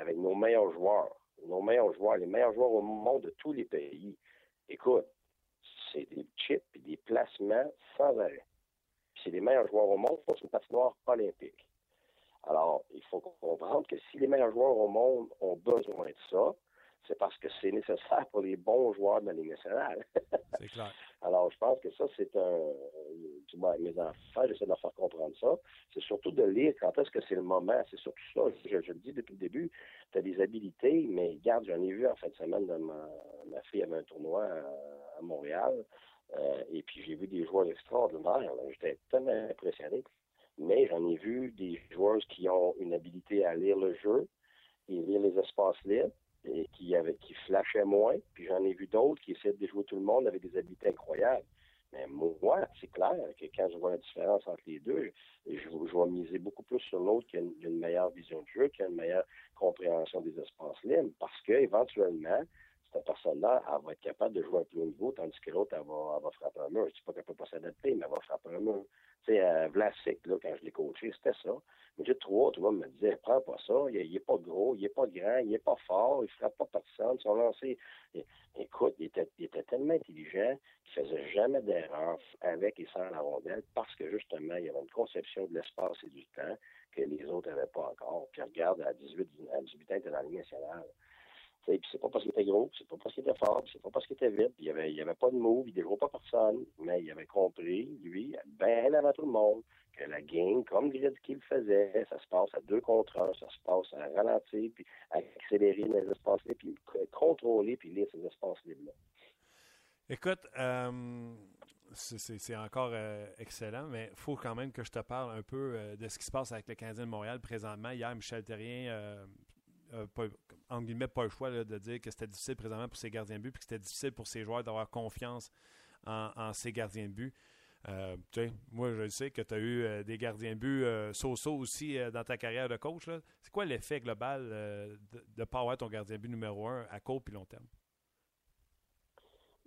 Speaker 7: avec nos meilleurs joueurs. Nos meilleurs joueurs, les meilleurs joueurs au monde de tous les pays. Écoute, c'est des chips et des placements sans arrêt. C'est les meilleurs joueurs au monde sur une patinoire olympique. Alors, il faut comprendre que si les meilleurs joueurs au monde ont besoin de ça, c'est parce que c'est nécessaire pour les bons joueurs de la Ligue nationale. *laughs*
Speaker 1: C'est clair.
Speaker 7: Alors, je pense que ça, c'est un. Du moins, mes enfants, j'essaie de leur faire comprendre ça. C'est surtout de lire quand est-ce que c'est le moment. C'est surtout ça. Je, je le dis depuis le début. Tu as des habilités, mais regarde, j'en ai vu en fin de semaine. Ma, ma fille avait un tournoi à, à Montréal. Euh, et puis, j'ai vu des joueurs extraordinaires. J'étais tellement impressionné. Mais j'en ai vu des joueurs qui ont une habilité à lire le jeu et lire les espaces libres et qui, flashaient moins. Puis j'en ai vu d'autres qui essaient de déjouer tout le monde avec des habiletés incroyables. Mais moi, c'est clair que quand je vois la différence entre les deux, je, vais miser beaucoup plus sur l'autre qui a une, meilleure vision de jeu, qui a une meilleure compréhension des espaces libres, parce que éventuellement, cette personne-là, elle va être capable de jouer à plus haut niveau, tandis que l'autre, va, elle va frapper un mur. Je ne dis pas qu'elle ne peut pas s'adapter, mais elle va frapper un mur. Tu sais, à Vlasic, là, quand je l'ai coaché, c'était ça. Mais j'ai trois, tout le monde me disait, prends pas ça, il n'est pas gros, il n'est pas grand, il n'est pas fort, il frappe pas personne. Son lancer, écoute, il était, il était tellement intelligent qu'il faisait jamais d'erreur avec et sans la rondelle parce que justement, il y avait une conception de l'espace et du temps que les autres n'avaient pas encore. Puis regarde, à 18, à 18 ans, était dans la nationale. C'est pas parce qu'il était gros, c'est pas parce qu'il était fort, c'est pas parce qu'il était vite. Il n'y avait, avait pas de move, il déjouait pas personne, mais il avait compris, lui, bien avant tout le monde, que la game, comme Gretzky le faisait, ça se passe à deux contre un, ça se passe à ralentir, puis à accélérer les espaces libres, puis contrôler, puis lire ces espaces libres-là.
Speaker 1: Écoute, euh, c'est encore euh, excellent, mais il faut quand même que je te parle un peu euh, de ce qui se passe avec le Canadien de Montréal présentement. Hier, Michel Terrien euh, pas, en guillemets, pas le choix là, de dire que c'était difficile présentement pour ses gardiens de but, puis que c'était difficile pour ses joueurs d'avoir confiance en, ses gardiens de but. Euh, moi, je sais que tu as eu euh, des gardiens de but euh, so-so aussi dans ta carrière de coach. C'est quoi l'effet global de ne pas avoir ton gardien de but numéro un à court et long terme?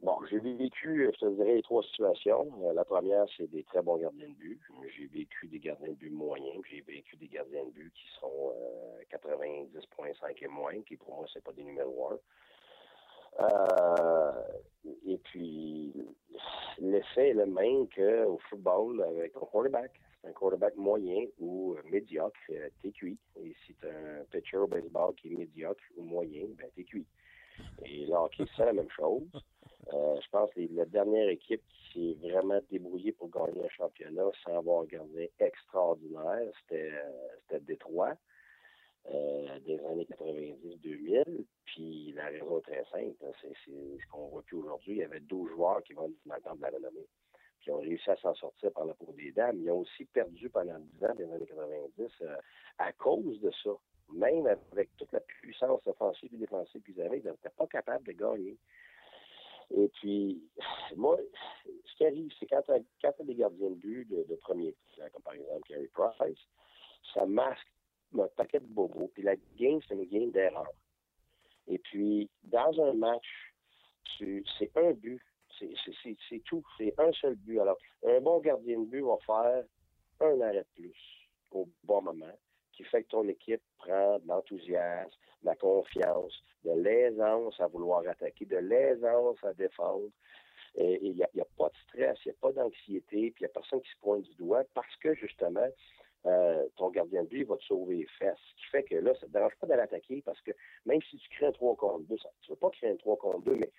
Speaker 7: Bon, j'ai vécu, je te dirais, trois situations. Euh, la première, c'est des très bons gardiens de but. J'ai vécu des gardiens de but moyens, j'ai vécu des gardiens de but qui sont euh, 90.5 et moins, qui pour moi, c'est pas des numéros 1. Euh, et puis, l'effet est le même qu'au football avec un quarterback. C'est un quarterback moyen ou euh, médiocre, euh, t'es cuit. Et si tu un pitcher au baseball qui est médiocre ou moyen, ben t'es cuit. Et là, hockey, c'est la même chose. Euh, je pense que la dernière équipe qui s'est vraiment débrouillée pour gagner un championnat sans avoir gardien extraordinaire, c'était euh, c'était Détroit euh, des années 90-2000. Puis la raison est très simple. C'est ce qu'on voit plus aujourd'hui. Il y avait 12 joueurs qui vont dans le temps de la renommée. Puis ils ont réussi à s'en sortir par la peau des dames. Ils ont aussi perdu pendant 10 ans des années 90 euh, à cause de ça. Même avec toute la puissance offensive et défensive qu'ils avaient, ils n'étaient pas capables de gagner. Et puis, moi, ce qui arrive, c'est quand tu as, des gardiens de but de, premier plan, comme par exemple Carey Price, ça masque un paquet de bobos. Puis la game, c'est une game d'erreur. Et puis, dans un match, c'est un but. C'est tout. C'est un seul but. Alors, un bon gardien de but va faire un arrêt de plus au bon moment, qui fait que ton équipe prend de l'enthousiasme, de la confiance, de l'aisance à vouloir attaquer, de l'aisance à défendre. Il n'y a, pas de stress, il n'y a pas d'anxiété, puis il n'y a personne qui se pointe du doigt parce que, justement, euh, ton gardien de but va te sauver les fesses. Ce qui fait que là, ça ne te dérange pas d'aller attaquer parce que même si tu crées un 3 contre 2, ça, tu ne veux pas créer un 3 contre 2, mais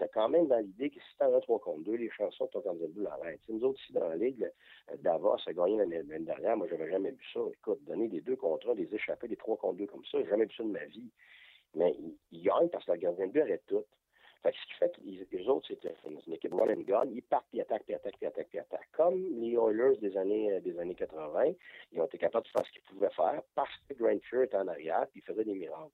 Speaker 7: tu as quand même dans l'idée que si tu as un 3 contre 2, les chansons de ton gardien de l'arrêtent. Nous autres, ici, dans la Ligue, euh, Davos a gagné l'année dernière. Moi, j'avais jamais vu ça. Écoute, donner des 2 contre 1, des échappés, des 3 contre 2 comme ça, j'ai jamais vu ça de ma vie. Mais ils il gagnent parce que le gardien de but arrête tout. Fait que ce qui fait que les, autres, c'est une, une équipe run and gun. Ils partent, puis attaquent, puis attaquent, puis attaquent, puis attaquent. Comme les Oilers des années, euh, des années 80, ils ont été capables de faire ce qu'ils pouvaient faire parce que Grant Fuhr était en arrière, puis il faisait des miracles.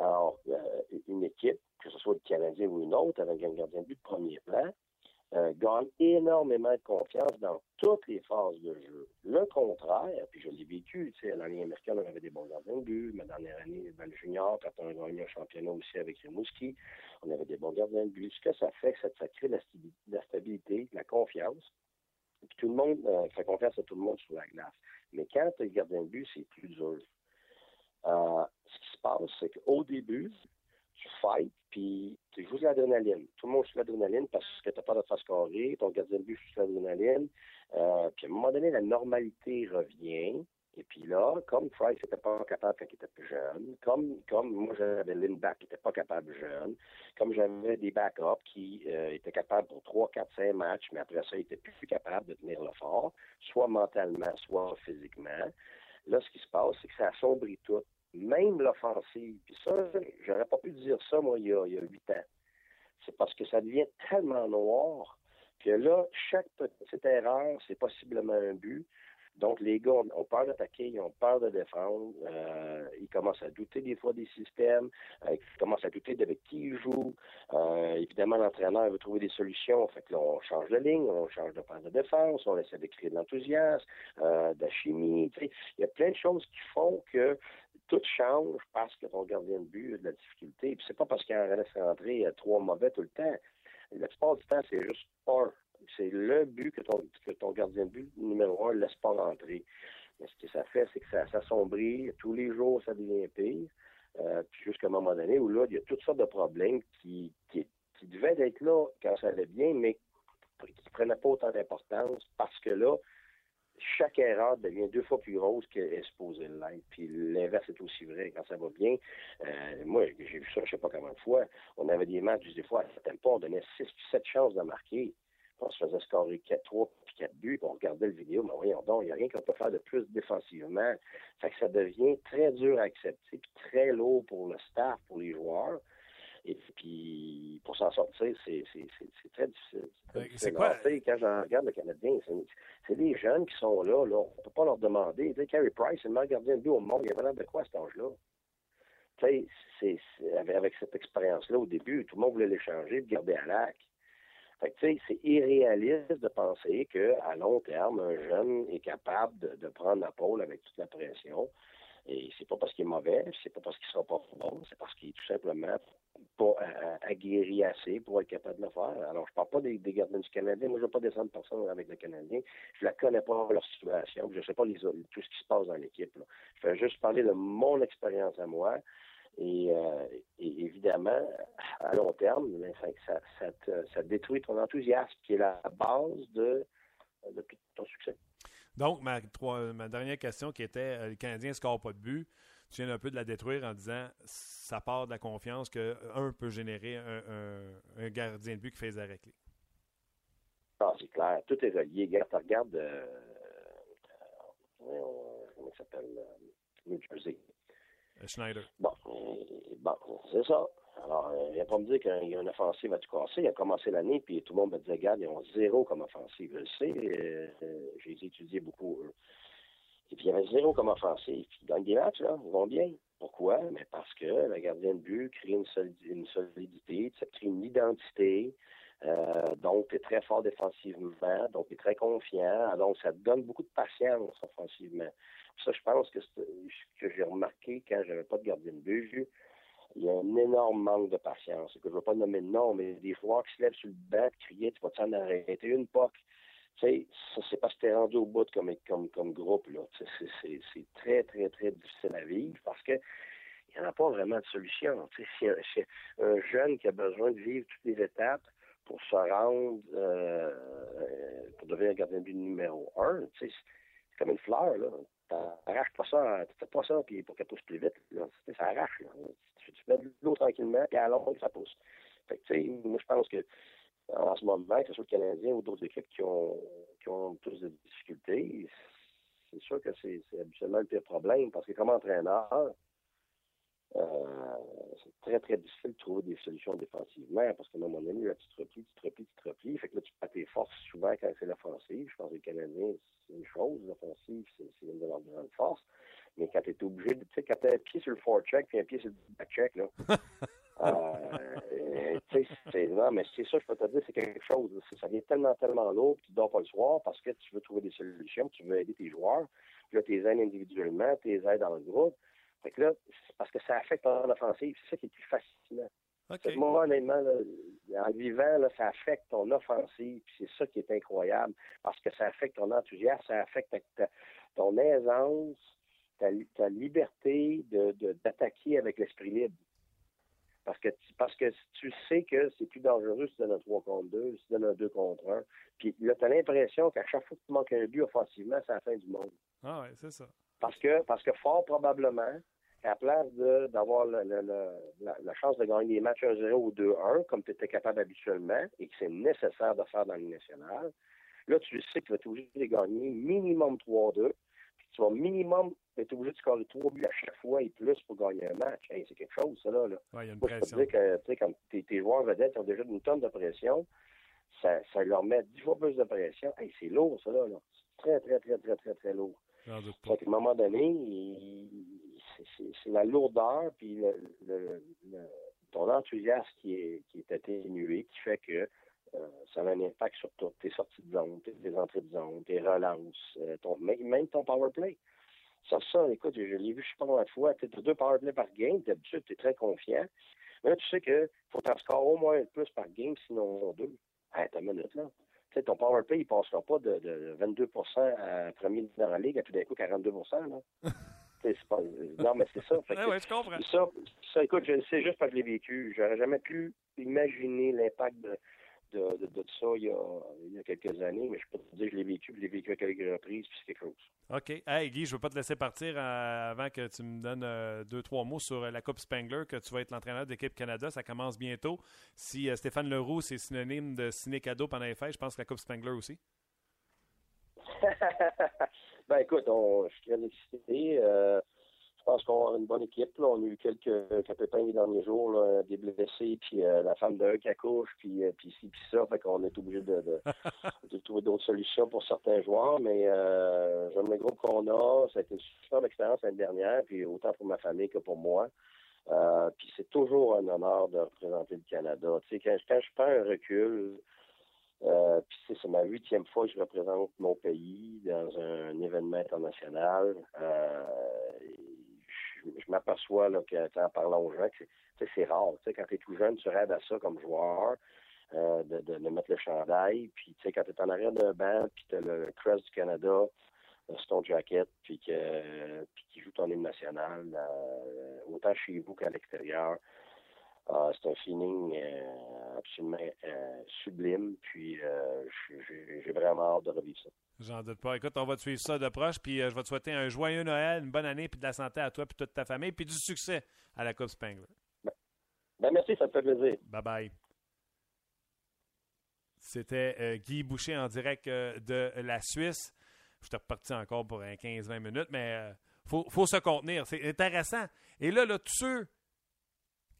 Speaker 7: Alors, euh, une équipe, que ce soit le Canadien ou une autre, avec un gardien de but de premier plan, euh, gagne énormément de confiance dans toutes les phases de jeu. Le contraire, puis je l'ai vécu, tu sais, l'année américaine, on avait des bons gardiens de but. Ma dernière année, dans le junior, quand on a gagné un championnat aussi avec Rimouski, on avait des bons gardiens de but. Ce que ça fait, c'est que ça crée la, la stabilité, la confiance. Puis tout le monde euh, fait confiance à tout le monde sur la glace. Mais quand tu es gardien de but, c'est plus dur. Euh, ce qui se passe, c'est qu'au début, tu fights, puis tu joues de l'adrénaline. Tout le monde joue de l'adrénaline parce que tu n'as pas de faire scorer, ton gardien de but joue de l'adrénaline. Euh, puis à un moment donné, la normalité revient. Et puis là, comme Price n'était pas capable quand il était plus jeune, comme, comme moi j'avais Lindback qui n'était pas capable jeune, comme j'avais des backups qui euh, étaient capables pour 3, 4, 5 matchs, mais après ça, ils n'étaient plus capables de tenir le fort, soit mentalement, soit physiquement. Là, ce qui se passe, c'est que ça assombrit tout, même l'offensive. Puis ça, j'aurais pas pu dire ça, moi, il y a, 8 ans. C'est parce que ça devient tellement noir que là, chaque petite erreur, c'est possiblement un but. Donc, les gars ont, peur d'attaquer, ils ont peur de défendre, euh, ils commencent à douter des fois des systèmes, euh, ils commencent à douter d'avec qui ils jouent. Euh, évidemment, l'entraîneur veut trouver des solutions, fait que là, on change de ligne, on change de phase de défense, on essaie de créer de l'enthousiasme, de la chimie. Il y a plein de choses qui font que tout change parce que ton gardien de but a de la difficulté. Puis c'est pas parce qu'il en rentrer euh, trois mauvais tout le temps. La plupart du temps, c'est juste un. C'est le but que ton, gardien de but numéro un ne laisse pas rentrer. Mais ce que ça fait, c'est que ça s'assombrit. Tous les jours, ça devient pire. Euh, jusqu'à un moment donné où là, il y a toutes sortes de problèmes qui, qui, devaient être là quand ça allait bien, mais qui ne prenaient pas autant d'importance parce que là, chaque erreur devient deux fois plus grosse qu'elle est supposée l'être. Puis l'inverse est aussi vrai. Quand ça va bien, euh, moi, j'ai vu ça je sais pas combien de fois. On avait des matchs, des fois, à certains pas, on donnait 6 7 chances de marquer. On se faisait scorer 4, 3 puis 4 buts, puis on regardait le vidéo, mais voyons donc, il n'y a rien qu'on peut faire de plus défensivement. Fait que ça devient très dur à accepter, puis très lourd pour le staff, pour les joueurs. Et puis, pour s'en sortir, c'est très difficile.
Speaker 1: C'est quoi-
Speaker 7: tu sais, Quand je regarde le Canadien, c'est des jeunes qui sont là, là. On ne peut pas leur demander. Tu sais, Carey Price, c'est le meilleur gardien de but au monde. Il avait l'air de quoi à cet âge-là? Tu sais, avec, avec cette expérience-là, au début, tout le monde voulait l'échanger, le garder à lac. Fait que, c'est irréaliste de penser qu'à long terme, un jeune est capable de, prendre la pôle avec toute la pression. Et c'est pas parce qu'il est mauvais, c'est pas parce qu'il sera pas bon, c'est parce qu'il est tout simplement pas euh, aguerris assez pour être capable de le faire. Alors, je parle pas des, gardiens du Canadien. Moi, je veux pas descendre personne avec le Canadien. Je la connais pas, leur situation. Je sais pas tout ce qui se passe dans l'équipe. Je vais juste parler de mon expérience à moi. Et, euh, et évidemment, à long terme, ben, ça, ça, ça, te- ça détruit ton enthousiasme, qui est la base de, de tout ton succès.
Speaker 1: Donc, ma, trois- ma dernière question qui était euh, le Canadien ne score pas de but. Tu viens un peu de la détruire en disant ça part de la confiance que un peut générer un, un- un gardien de but qui fait les arrêts clés.
Speaker 7: Ah, c'est clair, tout est relié. Regarde, tu regardes, euh, euh, comment il s'appelle, euh, New Jersey.
Speaker 1: Euh.
Speaker 7: Bon, euh, bon c'est ça. Alors, euh, viens pas me dire qu'il y a une offensive à tout casser. Il a commencé l'année, puis tout le monde me disait, regarde, ils ont zéro comme offensive. Je le sais, euh, euh, j'ai étudié beaucoup. eux. Et puis, il y avait zéro comme offensive. Ils gagnent des matchs, là, ils vont bien. Pourquoi? Mais parce que le gardien de but crée une solidité, ça crée une identité. Euh, donc, tu es très fort défensivement, donc tu es très confiant. Donc, ça donne beaucoup de patience offensivement. Ça, je pense que ce que j'ai remarqué quand j'avais pas de gardien de but. Il y a un énorme manque de patience. Que je ne veux pas nommer de nom, mais des joueurs qui se lèvent sur le banc, crier, tu vas t'en arrêter une poque. Tu sais, ça, c'est parce que t'es rendu au bout comme, comme, comme groupe, là. C'est, c'est très, très, très difficile à vivre parce que il n'y en a pas vraiment de solution. Tu sais, si un, si un jeune qui a besoin de vivre toutes les étapes pour se rendre, euh, pour devenir gardien de but numéro un, tu sais, c'est comme une fleur, là. T'arraches pas ça, tu pas ça puis pour qu'elle pousse plus vite, ça arrache. Tu, mets de l'eau tranquillement, puis à longue, ça pousse. Fait que, tu sais, moi, je pense que en ce moment, que ce soit le Canadien ou d'autres équipes qui ont, qui ont plus de difficultés, c'est sûr que c'est c'est habituellement le pire problème parce que comme entraîneur, euh, c'est très, très difficile de trouver des solutions défensivement parce qu'à un moment donné, là, tu te replies, tu te replies, tu te replies. Fait que là, tu perds tes forces souvent quand c'est l'offensive. Je pense que les Canadiens, c'est une chose. L'offensive, c'est une de leurs grandes forces. Mais quand tu es obligé, de- tu sais, quand tu as un pied sur le forecheck puis un pied sur le backcheck, là, *laughs* euh, tu sais, c'est- non, mais c'est ça, je peux te dire, c'est quelque chose. Ça devient tellement, tellement lourd, puis tu dors pas le soir parce que tu veux trouver des solutions, tu veux aider tes joueurs. Puis là, tu les aides individuellement, tu les aides dans le groupe. Fait que là, c'est parce que ça affecte ton offensive. C'est ça qui est plus fascinant. Moi, honnêtement, là, en vivant, là, ça affecte ton offensive, puis c'est ça qui est incroyable, parce que ça affecte ton enthousiasme, ça affecte ta- ton aisance, ta, ta liberté de, de- d'attaquer avec l'esprit libre. Parce que, tu, parce que tu sais que c'est plus dangereux si tu donnes un 3 contre 2, si tu donnes un 2 contre 1. Puis là, tu as l'impression qu'à chaque fois que tu manques un but offensivement, c'est la fin du monde.
Speaker 1: Ah ouais, c'est ça.
Speaker 7: Parce que, parce que fort probablement, à la place d'avoir la, la chance de gagner des matchs 1-0 ou 2-1, comme tu étais capable habituellement, et que c'est nécessaire de faire dans le national, là, tu sais que tu vas être obligé de gagner minimum 3-2, puis tu vas minimum être obligé de scorer 3 buts à chaque fois et plus pour gagner un match. Hey, c'est quelque chose, ça, là. là.
Speaker 1: Ouais, il y a une
Speaker 7: Moi, je peux te
Speaker 1: pression.
Speaker 7: dire que, tu sais, comme tes, tes joueurs vedettes ont déjà une tonne de pression, ça, ça leur met 10 fois plus de pression. Hey, c'est lourd, ça, là. là. C'est très, très, très, très, très, très lourd. Fait qu'à un moment donné, c'est- la lourdeur puis ton enthousiasme qui est, atténué qui fait que euh, ça a un impact sur tout. tes sorties de zone, tes, entrées de zone, tes relances, euh, même ton power play. Ça, ça, écoute, je, l'ai vu je sais pas combien de fois. Tu as deux power play par game, d'habitude, tu es très confiant. Mais là, tu sais que faut t'en scorer au moins un plus par game, sinon deux. Hey, t'as minute, là. Tu sais, ton power play, il passera pas de, de 22 à premier dans la ligue à tout d'un coup 42 là. *laughs* Pas, non, mais c'est ça. Fait que
Speaker 1: Ouais, ouais, je comprends.
Speaker 7: ça, ça, écoute, je le sais juste parce que je l'ai vécu. J'aurais jamais pu imaginer l'impact de, de, de, de ça il y, a, il y a quelques années, mais je peux te dire que je l'ai vécu, je l'ai vécu à quelques reprises, puis c'est quelque chose.
Speaker 1: OK. Hey, Guy, je ne veux pas te laisser partir euh, avant que tu me donnes euh, deux, trois mots sur euh, la Coupe Spangler, que tu vas être l'entraîneur de l'équipe Canada. Ça commence bientôt. Si euh, Stéphane Leroux, c'est synonyme de ciné-cadeau pendant les fêtes, je pense que la Coupe Spangler aussi. *laughs*
Speaker 7: ben écoute, on, je suis très excité. Euh, pense qu'on a une bonne équipe. Là. On a eu quelques, quelques pépins les derniers jours, là, des blessés, puis euh, la femme d'un qui accouche, puis, euh, puis ci, puis ça. Fait qu'on est obligé de, de, *laughs* de trouver d'autres solutions pour certains joueurs. Mais euh, j'aime le groupe qu'on a. Ça a été une super expérience l'année dernière, puis autant pour ma famille que pour moi. Euh, puis c'est toujours un honneur de représenter le Canada. Tu sais, quand, quand je prends un recul, euh, puis c'est ma huitième fois que je représente mon pays dans un, événement international. Euh, je m'aperçois là, que, en parlant aux gens que c'est rare. Tu sais, quand tu es tout jeune, tu rêves à ça comme joueur, euh, de, de, mettre le chandail. Puis, tu sais, quand tu es en arrière d'un banc, puis tu as le Crest du Canada, sur ton jacket, puis que puis qui joue ton hymne national, euh, autant chez vous qu'à l'extérieur. Ah, c'est un feeling euh, absolument euh, sublime, puis j'ai vraiment hâte de revivre ça.
Speaker 1: J'en doute pas. Écoute, on va te suivre ça de proche, puis je vais te souhaiter un joyeux Noël, une bonne année, puis de la santé à toi et toute ta famille, puis du succès à la Coupe Spengler.
Speaker 7: Ben, ben, merci, ça me fait plaisir.
Speaker 1: Bye bye. C'était Guy Boucher en direct de la Suisse. Je suis reparti encore pour un 15-20 minutes, mais il euh, faut, se contenir. C'est intéressant. Et là, là, tous ceux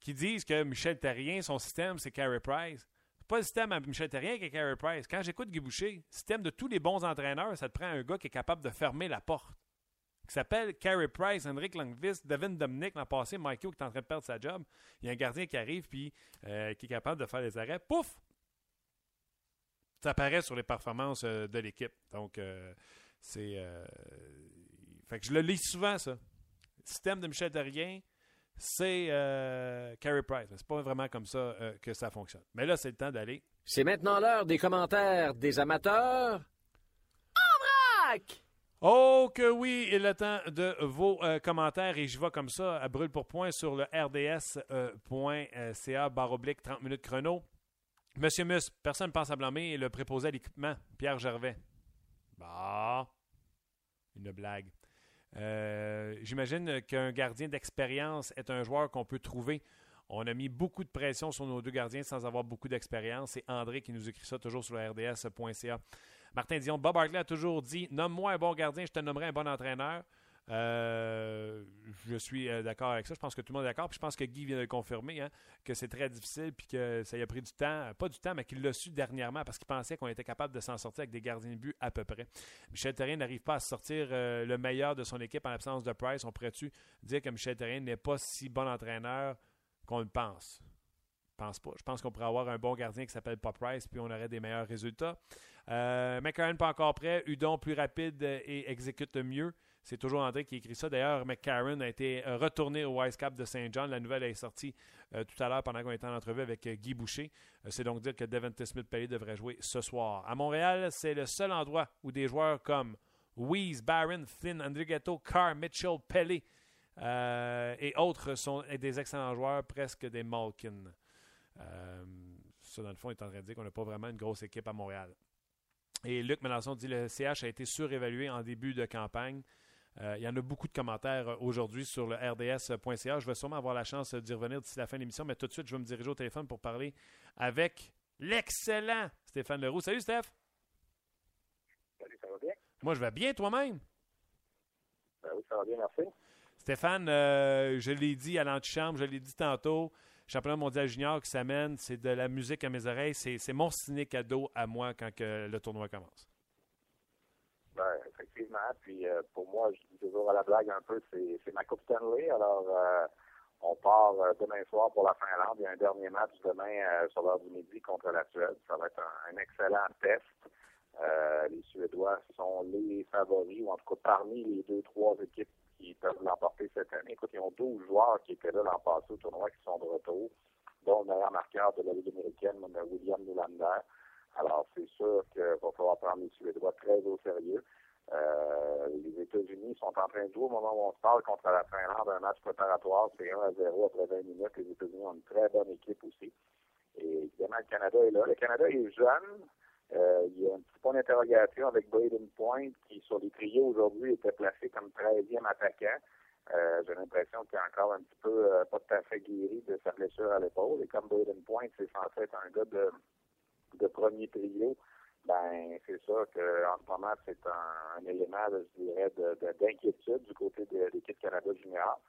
Speaker 1: qui disent que Michel Terrien, son système, c'est Carey Price. C'est pas le système à Michel Terrien qui est Carey Price. Quand j'écoute Guy Boucher, système de tous les bons entraîneurs, ça te prend un gars qui est capable de fermer la porte. Qui s'appelle Carey Price, Henrik Langvist, Devin Dominic l'an passé, Michael qui est en train de perdre sa job. Il y a un gardien qui arrive puis euh, qui est capable de faire des arrêts. Pouf! Ça apparaît sur les performances euh, de l'équipe. Donc, c'est. Euh, fait que je le lis souvent, ça. Système de Michel Terrien, c'est euh, Carey Price. C'est pas vraiment comme ça euh, que ça fonctionne. Mais là, c'est le temps d'aller.
Speaker 8: C'est maintenant l'heure des commentaires des amateurs. En vrac!
Speaker 1: Oh que oui, il est le temps de vos commentaires et je vais comme ça à brûle pour point sur le rds.ca barre oblique 30 minutes chrono. Monsieur Mus, personne ne pense à blâmer le préposé à l'équipement, Pierre Gervais. Bah, une blague. Euh, j'imagine qu'un gardien d'expérience est un joueur qu'on peut trouver. On a mis beaucoup de pression sur nos deux gardiens sans avoir beaucoup d'expérience. C'est André qui nous écrit ça toujours sur le rds.ca. Martin Dion, Bob Hartley a toujours dit Nomme-moi un bon gardien, je te nommerai un bon entraîneur. Euh, je suis euh, d'accord avec ça. Je pense que tout le monde est d'accord. Je pense que Guy vient de le confirmer, hein, que c'est très difficile puis que ça y a pris du temps. Pas du temps, mais qu'il l'a su dernièrement parce qu'il pensait qu'on était capable de s'en sortir avec des gardiens de but à peu près. Michel Terrien n'arrive pas à sortir euh, le meilleur de son équipe en l'absence de Price. On pourrait-tu dire que Michel Terrien n'est pas si bon entraîneur qu'on le pense? Pense pas. Je pense qu'on pourrait avoir un bon gardien qui s'appelle Pop Price puis on aurait des meilleurs résultats. Euh, pas encore prêt. Udon plus rapide et exécute mieux. C'est toujours André qui écrit ça. D'ailleurs, McCarron a été euh, retourné au Wise Cap de Saint John. La nouvelle est sortie euh, tout à l'heure pendant qu'on était en entrevue avec euh, Guy Boucher. c'est donc dire que Devante Smith-Pelly devrait jouer ce soir. À Montréal, c'est le seul endroit où des joueurs comme Weeze, Barron, Finn, Andrigetto, Carr, Mitchell, Pelly et autres sont des excellents joueurs, presque des Malkin. ça, dans le fond, est en train de dire qu'on n'a pas vraiment une grosse équipe à Montréal. Et Luc Melançon dit que le CH a été surévalué en début de campagne. Euh, il y en a beaucoup de commentaires euh, aujourd'hui sur le rds.ca. Je vais sûrement avoir la chance d'y revenir d'ici la fin de l'émission, mais tout de suite, je vais me diriger au téléphone pour parler avec l'excellent Stéphane Leroux. Salut, Steph.
Speaker 9: Salut, ça va bien?
Speaker 1: Moi, je vais bien, toi-même.
Speaker 9: Ben oui, ça va bien, merci.
Speaker 1: Stéphane, euh, je l'ai dit à l'antichambre, je l'ai dit tantôt, championnat mondial junior qui s'amène, c'est de la musique à mes oreilles. C'est mon ciné cadeau à moi quand que le tournoi commence.
Speaker 9: Puis euh, pour moi, je dis toujours à la blague un peu, c'est ma Coupe Stanley. Alors, euh, on part euh, demain soir pour la Finlande. Il y a un dernier match demain sur l'heure du midi contre la Suède. Ça va être un, excellent test. les Suédois sont les favoris, ou en tout cas parmi les deux, trois équipes qui peuvent l'emporter cette année. Écoute, ils ont 12 joueurs qui étaient là l'an passé au tournoi qui sont de retour, dont le meilleur marqueur de la Ligue américaine, William Nylander. Alors, c'est sûr qu'il va falloir prendre les Suédois très au sérieux. Euh, les États-Unis sont en train de jouer au moment où on se parle contre la Finlande, un match préparatoire, c'est 1 à 0 après 20 minutes. Les États-Unis ont une très bonne équipe aussi. Et évidemment, le Canada est là. Le Canada est jeune. Euh, il y a un petit point d'interrogation avec Braden Point, qui sur les trios aujourd'hui était placé comme 13e attaquant. Euh, j'ai l'impression qu'il est encore un petit peu pas tout à fait guéri de sa blessure à l'épaule. Et comme Braden Point, c'est censé être un gars de de premier trio, ben c'est sûr qu'en ce moment, c'est un, élément, je dirais, d'inquiétude du côté de l'équipe Canada Junior.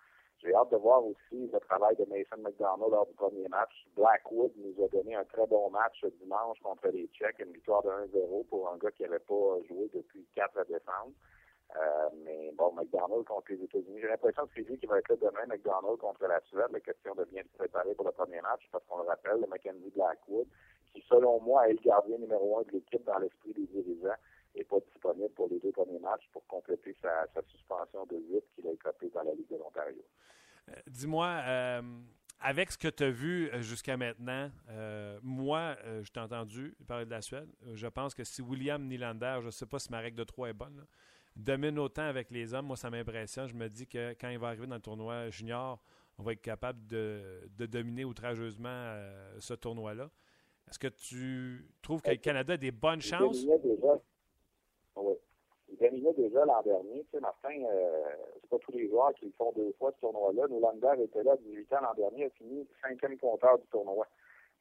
Speaker 9: J'ai hâte de voir aussi le travail de Mason McDonald lors du premier match. Blackwood nous a donné un très bon match dimanche contre les Tchèques, une victoire de 1-0 pour un gars qui n'avait pas joué depuis 4 décembre. Euh, mais bon, McDonald contre les États-Unis, j'ai l'impression que c'est lui qui va être là demain, McDonald contre la Suède. La question de bien se préparer pour le premier match, parce qu'on le rappelle, le Mackenzie Blackwood, qui, selon moi, est le gardien numéro un de l'équipe dans l'esprit des dirigeants, n'est pas disponible pour les deux premiers matchs pour compléter sa, suspension de 8 qu'il a écopé dans la Ligue de l'Ontario.
Speaker 1: Euh, dis-moi, euh, avec ce que tu as vu euh, jusqu'à maintenant, moi, je t'ai entendu parler de la Suède. Je pense que si William Nylander, je ne sais pas si ma règle de 3 est bonne, domine autant avec les hommes, moi, ça m'impressionne. Je me dis que quand il va arriver dans le tournoi junior, on va être capable de, dominer outrageusement ce tournoi-là. Est-ce que tu trouves que le Canada a des bonnes
Speaker 9: Il
Speaker 1: chances?
Speaker 9: déjà. Oui. Il dominait déjà l'an dernier. Tu sais, Martin, euh, c'est pas tous les joueurs qui le font deux fois ce tournoi-là. Nylander était là à 18 ans l'an dernier, a fini cinquième compteur du tournoi.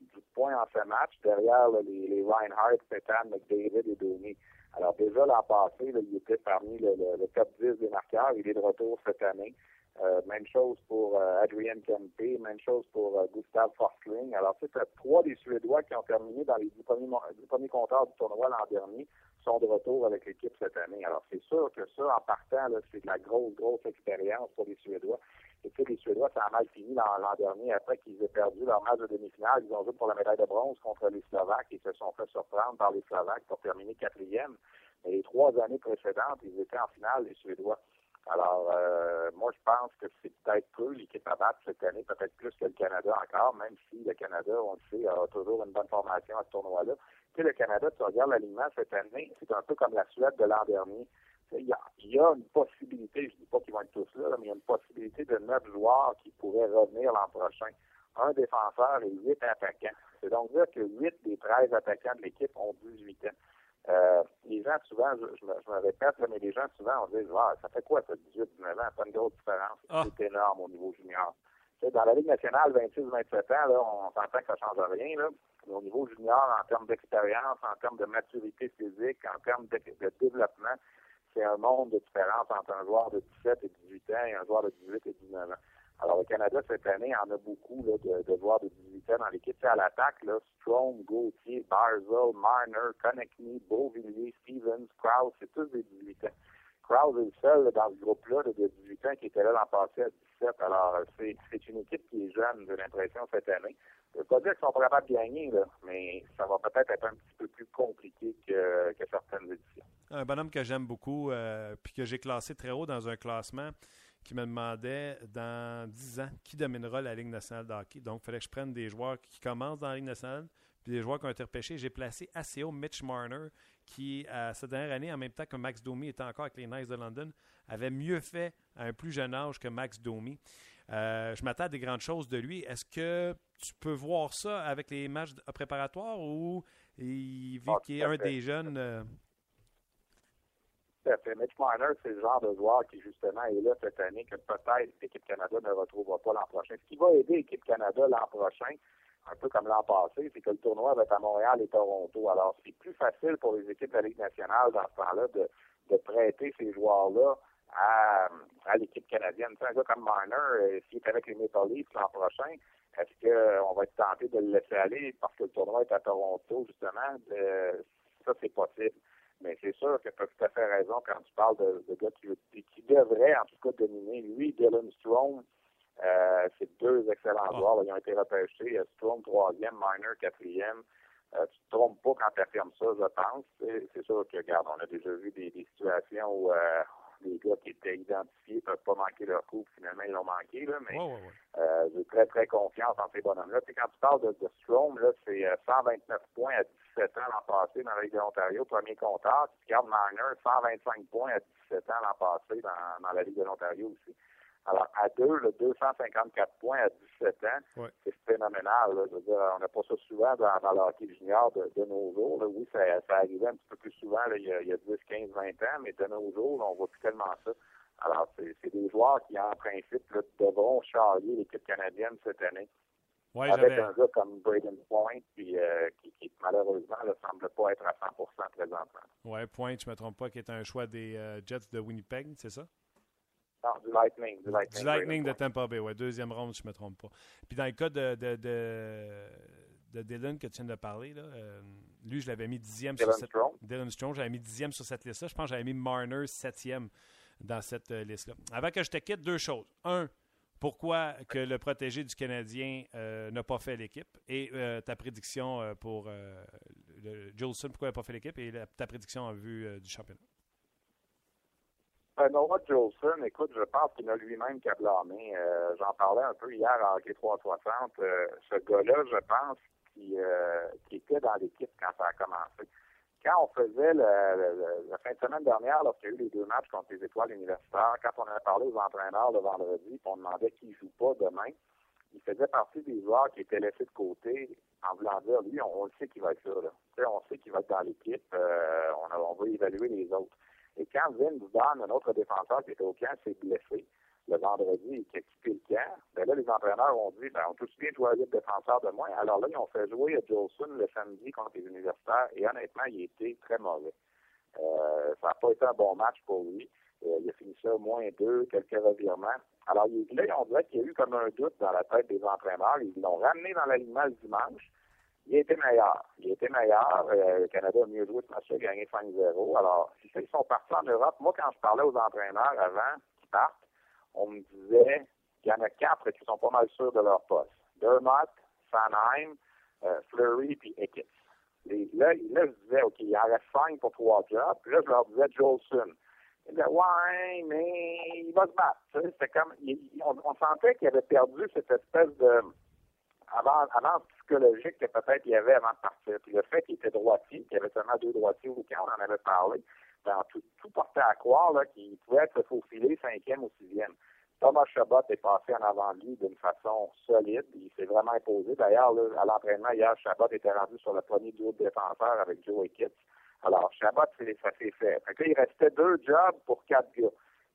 Speaker 9: 10 points en ce match, derrière là, les, les Reinhardt, Petan, McDavid et Domi. Alors déjà l'an passé, là, il était parmi le, le- le top 10 des marqueurs. Il est de retour cette année. Euh, même chose pour euh, Adrian Kempe, même chose pour euh, Gustav Forsling. Alors, t'as trois des Suédois qui ont terminé dans les dix premiers, premiers compteurs du tournoi l'an dernier sont de retour avec l'équipe cette année. Alors, c'est sûr que ça, en partant, c'est de la grosse, grosse expérience pour les Suédois. Et tu sais, les Suédois, ça a mal fini l'an dernier après qu'ils aient perdu leur match de demi-finale. Ils ont joué pour la médaille de bronze contre les Slovaques et se sont fait surprendre par les Slovaques pour terminer quatrième. Mais les trois années précédentes, ils étaient en finale, les Suédois. Alors, euh, moi, je pense que c'est peut-être peu l'équipe à battre cette année, peut-être plus que le Canada encore, même si le Canada, on le sait, a toujours une bonne formation à ce tournoi-là. Tu sais, le Canada, tu regardes l'alignement cette année, c'est un peu comme la Suède de l'an dernier. Il y, a, une possibilité, je ne dis pas qu'ils vont être tous là, là, mais il y a une possibilité de neuf joueurs qui pourraient revenir l'an prochain. Un défenseur et huit attaquants. C'est donc dire que huit des 13 attaquants de l'équipe ont 18 ans. Euh, les gens, souvent, je, je me, je me répète, là, mais les gens, souvent, on dit ah, ça fait quoi, ça, 18, 19 ans? Pas une grosse différence.
Speaker 1: Ah.
Speaker 9: C'est énorme au niveau junior. Tu sais, dans la Ligue nationale, 26-27 ans, là, on s'entend que ça ne change rien. Là. Mais au niveau junior, en termes d'expérience, en termes de maturité physique, en termes de, de développement, c'est un monde de différence entre un joueur de 17 et 18 ans et un joueur de 18 et 19 ans. Alors, le Canada, cette année, en a beaucoup de, de joueurs de 18 ans dans l'équipe. À l'attaque, Strom, Gauthier, Barzell, Marner, Konechny, Beauvillier, Stevens, Krause, c'est tous des 18 ans. Krause est le seul dans ce groupe-là là, de 18 ans qui était là l'an passé à 17. Alors, c'est c'est une équipe qui est jeune, j'ai l'impression, cette année. Je ne veux pas dire qu'ils sont pas capables de gagner, mais ça va peut-être être un petit peu plus compliqué que, que certaines éditions.
Speaker 1: Un bonhomme que j'aime beaucoup, euh, puis que j'ai classé très haut dans un classement qui me demandait dans 10 ans qui dominera la Ligue nationale de hockey. Donc, il fallait que je prenne des joueurs qui commencent dans la Ligue nationale, puis des joueurs qui ont été repêchés. J'ai placé assez haut Mitch Marner, qui, à cette dernière année, en même temps que Max Domi était encore avec les Knights de London, avait mieux fait à un plus jeune âge que Max Domi. Euh, je m'attends à des grandes choses de lui. Est-ce que tu peux voir ça avec les matchs préparatoires ou il, vu
Speaker 9: Ah,
Speaker 1: qu'il est un des jeunes... euh,
Speaker 9: Mitch Marner, c'est le genre de joueur qui, justement, est là cette année que peut-être l'équipe Canada ne retrouvera pas l'an prochain. Ce qui va aider l'équipe Canada l'an prochain, un peu comme l'an passé, c'est que le tournoi va être à Montréal et Toronto. Alors, c'est plus facile pour les équipes de la Ligue nationale dans ce temps-là de, prêter ces joueurs-là à, l'équipe canadienne. Tu un gars comme Marner, euh, s'il est avec les Maple Leafs l'an prochain, est-ce qu'on va être tenté de le laisser aller parce que le tournoi est à Toronto, justement? Euh, ça, c'est possible. Mais c'est sûr que tu as tout à fait raison quand tu parles de, de gars qui, qui devraient, en tout cas, dominer. Lui, Dylan Strome, euh, c'est deux excellents
Speaker 1: Ah.
Speaker 9: joueurs. là. Ils ont été repêchés. Euh, Strome, troisième, Miner, quatrième. Euh, tu te trompes pas quand tu affirmes ça, je pense. C'est c'est sûr que, regarde, on a déjà vu des, des situations où euh, les gars qui étaient identifiés ne peuvent pas manquer leur coup, finalement, ils l'ont manqué. Là, mais
Speaker 1: ouais,
Speaker 9: euh, j'ai très, très confiance en ces bonhommes-là. Puis quand tu parles de, de Strom, là, c'est euh, 129 points à 17 ans l'an passé dans la Ligue de l'Ontario, premier compteur. Puis tu regardes Marner, 125 points à 17 ans l'an passé dans, dans la Ligue de l'Ontario aussi. Alors, à deux, le 254 points à 17 ans,
Speaker 1: Ouais.
Speaker 9: c'est phénoménal. Là. Je veux dire, on n'a pas ça souvent dans, dans le hockey junior de, de nos jours. Là. Oui, ça, ça arrivait un petit peu plus souvent là, il, y a, il y a 10, 15, 20 ans, mais de nos jours, là, on voit plus tellement ça. Alors, c'est des joueurs qui, en principe, devront charrier l'équipe canadienne cette année.
Speaker 1: Ouais,
Speaker 9: avec un gars comme Braden Point, puis, euh, qui, qui, malheureusement ne semble pas être à 100% présentement.
Speaker 1: Ouais, point, je ne me trompe pas, qui est un choix des euh, Jets de Winnipeg, c'est ça?
Speaker 9: Non, du Lightning. Du Lightning,
Speaker 1: Du Lightning de. Tampa Bay, ouais, deuxième ronde, si je ne me trompe pas. Puis dans le cas de, de, de, de Dylan que tu viens de parler, là, euh, lui, je l'avais mis dixième
Speaker 9: Dylan
Speaker 1: sur cette
Speaker 9: Strome.
Speaker 1: Dylan Strong, j'avais mis dixième sur cette liste-là. Je pense que j'avais mis Marner septième dans cette euh, liste-là. Avant que je te quitte, deux choses. Un, pourquoi que le protégé du Canadien euh, n'a pas fait l'équipe? Et ta prédiction pour le, Jolson, pourquoi il n'a pas fait l'équipe? Et la- ta prédiction en vue du championnat.
Speaker 9: Noah Jolson, écoute, je pense qu'il a lui-même qu'à blâmer. Euh, J'en parlais un peu hier à Hockey 360. Euh, ce gars-là, je pense, qui, euh, qui était dans l'équipe quand ça a commencé. Quand on faisait la fin de semaine dernière, lorsqu'il y a eu les deux matchs contre les étoiles universitaires, quand on avait parlé aux entraîneurs le vendredi, puis on demandait qui joue pas demain, il faisait partie des joueurs qui étaient laissés de côté en voulant dire, lui, on, le sait qu'il va être là. on sait qu'il va être dans l'équipe, euh, on, on va évaluer les autres. Et quand Vince Dunn, un autre défenseur qui était au camp, s'est blessé le vendredi et qui a quitté le camp, ben là, les entraîneurs ont dit, ben, on peut bien choisir le défenseur de moins? Alors là, ils ont fait jouer à Jolson le samedi contre les universitaires et honnêtement, il était très mauvais. Euh, ça n'a pas été un bon match pour lui. Euh, il a fini ça moins deux, quelques revirements. Alors là, on dirait qu'il y a eu comme un doute dans la tête des entraîneurs. Ils l'ont ramené dans l'alignement dimanche. Il été meilleur. Il été meilleur. Euh, le Canada a mieux joué ce match-là, gagné 5-0. Alors, si ils sont partis en Europe, moi, quand je parlais aux entraîneurs avant qu'ils partent, on me disait qu'il y en a quatre qui sont pas mal sûrs de leur poste. Dermott, Sanheim, euh, Fleury puis. Les- là, là, je disais, OK, il en reste cinq pour trois jobs. Puis là, je leur disais Jolson. Ils disaient, ouais, mais il va se battre. C'était comme, on, on sentait qu'il avait perdu cette espèce de avant, avant psychologique que peut-être il y avait avant de partir. Puis le fait qu'il était droitier, qu'il y avait seulement deux droitiers au on en avait parlé, ben, tout, tout portait à croire qu'il pouvait se faufiler cinquième ou sixième. Thomas Chabot est passé en avant lui d'une façon solide. Il s'est vraiment imposé. D'ailleurs, à l'entraînement hier, Chabot était rendu sur le premier duo de défenseurs avec Joe Hickett. Alors, Chabot, ça s'est fait. Fait que là, il restait deux jobs pour quatre gars.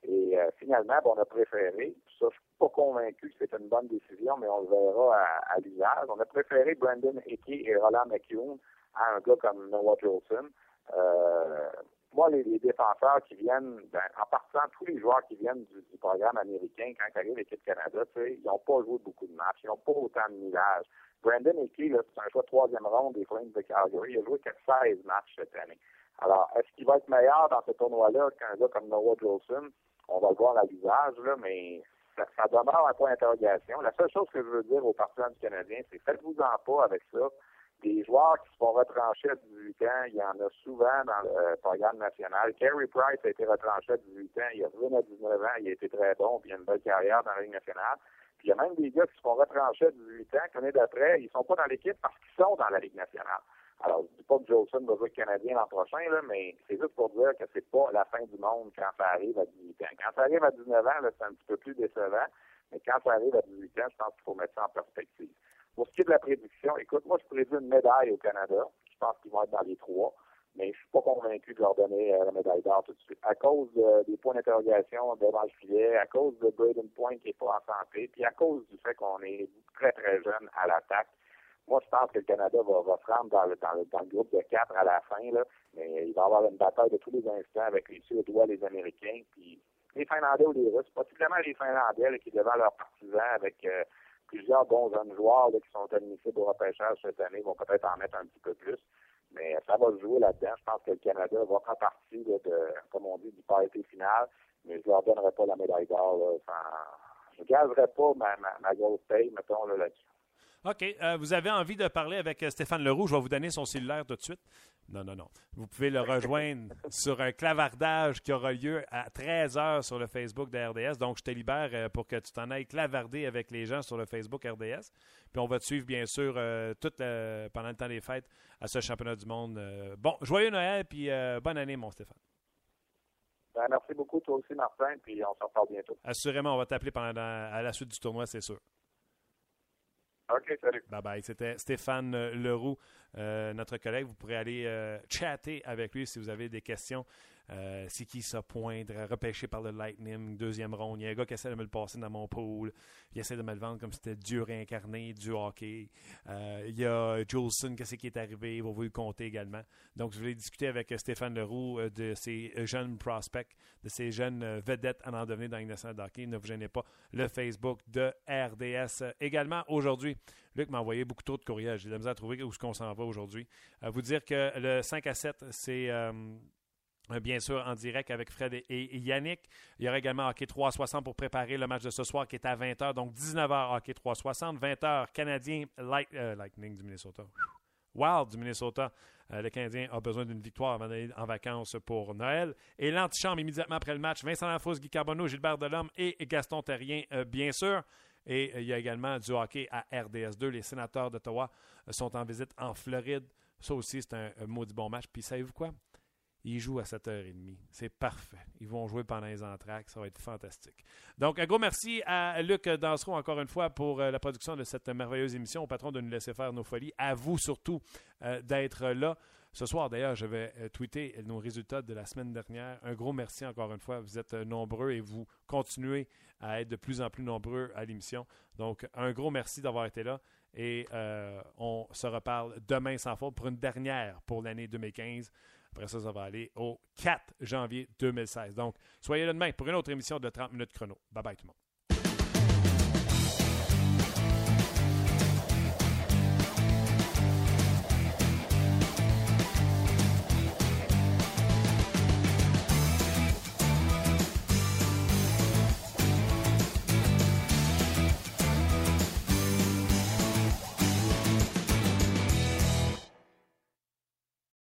Speaker 9: Et euh, finalement, ben, on a préféré, ça, je suis pas convaincu que c'était une bonne décision, mais on le verra à, à l'usage. On a préféré Brandon Hickey et Roland McCune à un gars comme Noah Jolson. Euh, moi, les, les défenseurs qui viennent, ben, en partant, tous les joueurs qui viennent du, du programme américain, quand ils arrivent à l'équipe Canada, tu sais, ils n'ont pas joué beaucoup de matchs, ils n'ont pas autant de millage. Brandon Hickey, c'est un choix troisième ronde des Flames de Calgary. Il a joué que 16 matchs cette année. Alors, est-ce qu'il va être meilleur dans ce tournoi-là qu'un gars comme Noah Jolson? On va le voir à l'usage, là, mais ça, ça demeure un point d'interrogation. La seule chose que je veux dire aux partisans du Canadien, c'est faites-vous-en pas avec ça. Des joueurs qui se font retrancher à 18 ans, il y en a souvent dans le euh, programme national. Carey Price a été retranché à 18 ans, il est revenu à 19 ans, il a été très bon, puis il a une belle carrière dans la Ligue nationale. Puis il y a même des gars qui se font retrancher à 18 ans, l'année d'après, ils sont pas dans l'équipe parce qu'ils sont dans la Ligue nationale. Alors, je dis pas que Jolson va jouer Canadien l'an prochain, là, mais c'est juste pour dire que c'est pas la fin du monde quand ça arrive à 18 ans. Quand ça arrive à 19 ans, c'est un petit peu plus décevant, mais quand ça arrive à 18 ans, je pense qu'il faut mettre ça en perspective. Pour ce qui est de la prédiction, écoute, moi, je prédis une médaille au Canada. Je pense qu'ils vont être dans les trois, mais je suis pas convaincu de leur donner euh, la médaille d'or tout de suite. À cause des points d'interrogation devant le filet, à cause de Braden Point qui est pas en santé, puis à cause du fait qu'on est très, très jeune à l'attaque. Moi, je pense que le Canada va, va dans le, dans, le, dans le groupe de quatre à la fin, là, mais il va y avoir une bataille de tous les instants avec les Suédois, les Américains, puis les Finlandais ou les Russes, possiblement les Finlandais là, qui devant leurs partisans avec euh, plusieurs bons jeunes joueurs là, qui sont admissibles au repêchage cette année, vont peut-être en mettre un petit peu plus. Mais ça va se jouer là-dedans. Je pense que le Canada va faire partie là, de, comme on dit, du party final, mais je leur donnerai pas la médaille d'or. Je ne gagerai pas ma, ma, ma grosse paye, mettons, là, là-dessus.
Speaker 1: OK. Euh, vous avez envie de parler avec euh, Stéphane Leroux. Je vais vous donner son cellulaire tout de suite. Non, non, non. Vous pouvez le rejoindre *laughs* sur un clavardage qui aura lieu à 13h sur le Facebook de RDS. Donc, je te libère euh, pour que tu t'en ailles clavarder avec les gens sur le Facebook RDS. Puis, on va te suivre, bien sûr, euh, tout le- pendant le temps des fêtes à ce championnat du monde. Euh, bon, joyeux Noël, puis euh, bonne année, mon Stéphane.
Speaker 9: Ben, merci beaucoup, toi aussi, Martin, puis on se reparle bientôt.
Speaker 1: Assurément, on va t'appeler pendant à la suite du tournoi, c'est sûr.
Speaker 9: OK, salut.
Speaker 1: Bye bye. C'était Stéphane euh, Leroux, euh, notre collègue. Vous pourrez aller euh, chatter avec lui si vous avez des questions. Euh, c'est qui ça poindre, repêché par le Lightning, deuxième ronde. Il y a un gars qui essaie de me le passer dans mon pool. Il essaie de me le vendre comme si c'était Dieu réincarné, du hockey. Euh, il y a Jolson, qu'est-ce qui est arrivé, vous le compter également. Donc, je voulais discuter avec euh, Stéphane Leroux euh, de ces jeunes prospects, de ces jeunes euh, vedettes en en devenir dans le nationale de hockey. Ne vous gênez pas, le Facebook de RDS. Euh, également, aujourd'hui, Luc m'a envoyé beaucoup trop de courriels. J'ai de la misère à trouver où est-ce qu'on s'en va aujourd'hui. À vous dire que le 5 à 7, c'est euh, bien sûr en direct avec Fred et, Yannick. Il y aura également Hockey 360 pour préparer le match de ce soir qui est à 20h. Donc 19h Hockey 360, 20h Canadien euh, Lightning du Minnesota. Wild du Minnesota. Euh, le Canadien a besoin d'une victoire avant d'aller en vacances pour Noël. Et l'antichambre immédiatement après le match, Vincent Lafousse, Guy Carbonneau, Gilbert Delhomme et Gaston Terrien, euh, bien sûr. Et euh, il y a également du hockey à RDS2. Les sénateurs d'Ottawa euh, sont en visite en Floride. Ça aussi, c'est un, un maudit bon match. Puis savez-vous quoi? Ils jouent à 7h30. C'est parfait. Ils vont jouer pendant les entractes. Ça va être fantastique. Donc, un gros merci à Luc Dansereau, encore une fois, pour euh, la production de cette merveilleuse émission. Au patron de nous laisser faire nos folies. À vous, surtout, euh, d'être là. Ce soir, d'ailleurs, je vais euh, tweeter nos résultats de la semaine dernière. Un gros merci encore une fois. Vous êtes nombreux et vous continuez à être de plus en plus nombreux à l'émission. Donc, un gros merci d'avoir été là. Et on se reparle demain sans faute pour une dernière pour l'année 2015. Après ça, ça va aller au 4 janvier 2016. Donc, soyez là demain pour une autre émission de 30 minutes chrono. Bye bye tout le monde.